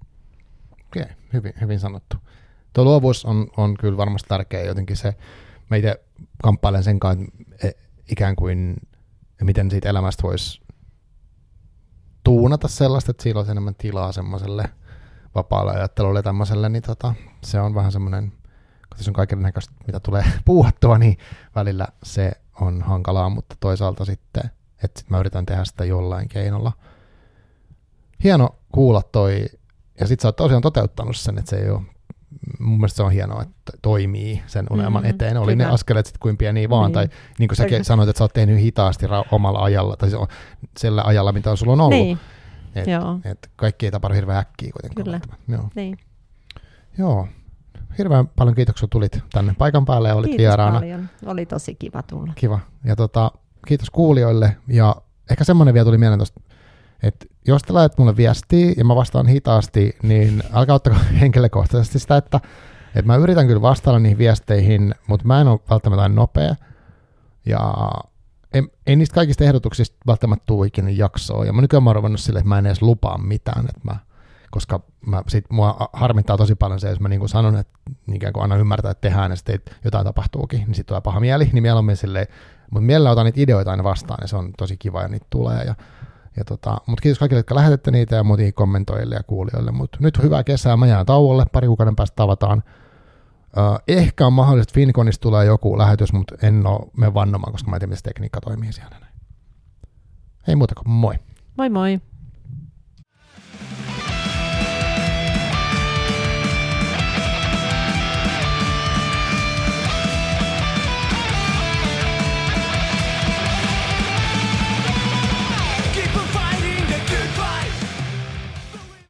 Okei, okay, hyvin, hyvin sanottu. Tuo luovuus on, on kyllä varmasti tärkeä jotenkin se, mä itse kamppailen sen kanssa, e, ikään kuin, miten siitä elämästä voisi tuunata sellaista, että siinä olisi enemmän tilaa semmoiselle vapaalle ajattelulle ja tämmöiselle, niin tota, se on vähän semmoinen, kun tässä on kaiken näköistä, mitä tulee puuhattua, niin välillä se on hankalaa, mutta toisaalta sitten, että sit mä yritän tehdä sitä jollain keinolla. Hieno kuulla toi ja sitten sä oot tosiaan toteuttanut sen, että se ei ole mun mielestä se on hienoa, että toimii sen unelman mm, eteen. Oli kyllä. ne askeleet sitten kuin pieniä vaan, niin. tai niin kuin säkin sanoit, että sä oot tehnyt hitaasti ra- omalla ajalla, tai sillä ajalla, mitä sulla on ollut. Niin. Et, Joo. et kaikki ei tapahdu hirveän äkkiä kuitenkaan. Kyllä. Joo. Niin. Joo. Hirveän paljon kiitoksia, tulit tänne paikan päälle ja olit Kiitos vieraana. paljon. Oli tosi kiva tulla. Kiva. Ja tota, kiitos kuulijoille. Ja ehkä semmoinen vielä tuli mieleen tuosta, että jos te laitat mulle viestiä ja mä vastaan hitaasti, niin älkää ottako henkilökohtaisesti sitä, että, että mä yritän kyllä vastailla niihin viesteihin, mutta mä en ole välttämättä nopea. Ja ei, ei niistä kaikista ehdotuksista välttämättä tule ikinä jaksoa. Ja mä nykyään mä oon ruvennut silleen, että mä en edes lupaa mitään, että mä, koska mä, sit mua harmittaa tosi paljon se, jos mä niin sanon, että ikään kuin annan ymmärtää, että tehdään ja sitten jotain tapahtuukin, niin sitten tulee paha mieli, niin mieluummin silleen, mutta mielellä otan niitä ideoita aina vastaan ja se on tosi kiva ja niitä tulee. Ja, ja tota, mutta kiitos kaikille, jotka lähetätte niitä ja muihin kommentoijille ja kuulijoille. Mutta nyt hyvää kesää, mä jään tauolle, pari kuukauden päästä tavataan. Uh, ehkä on mahdollista, että Finconista tulee joku lähetys, mutta en ole me vannomaan, koska mä en tiedä, miten tekniikka toimii siellä. Näin. Ei muuta kuin moi. Moi moi.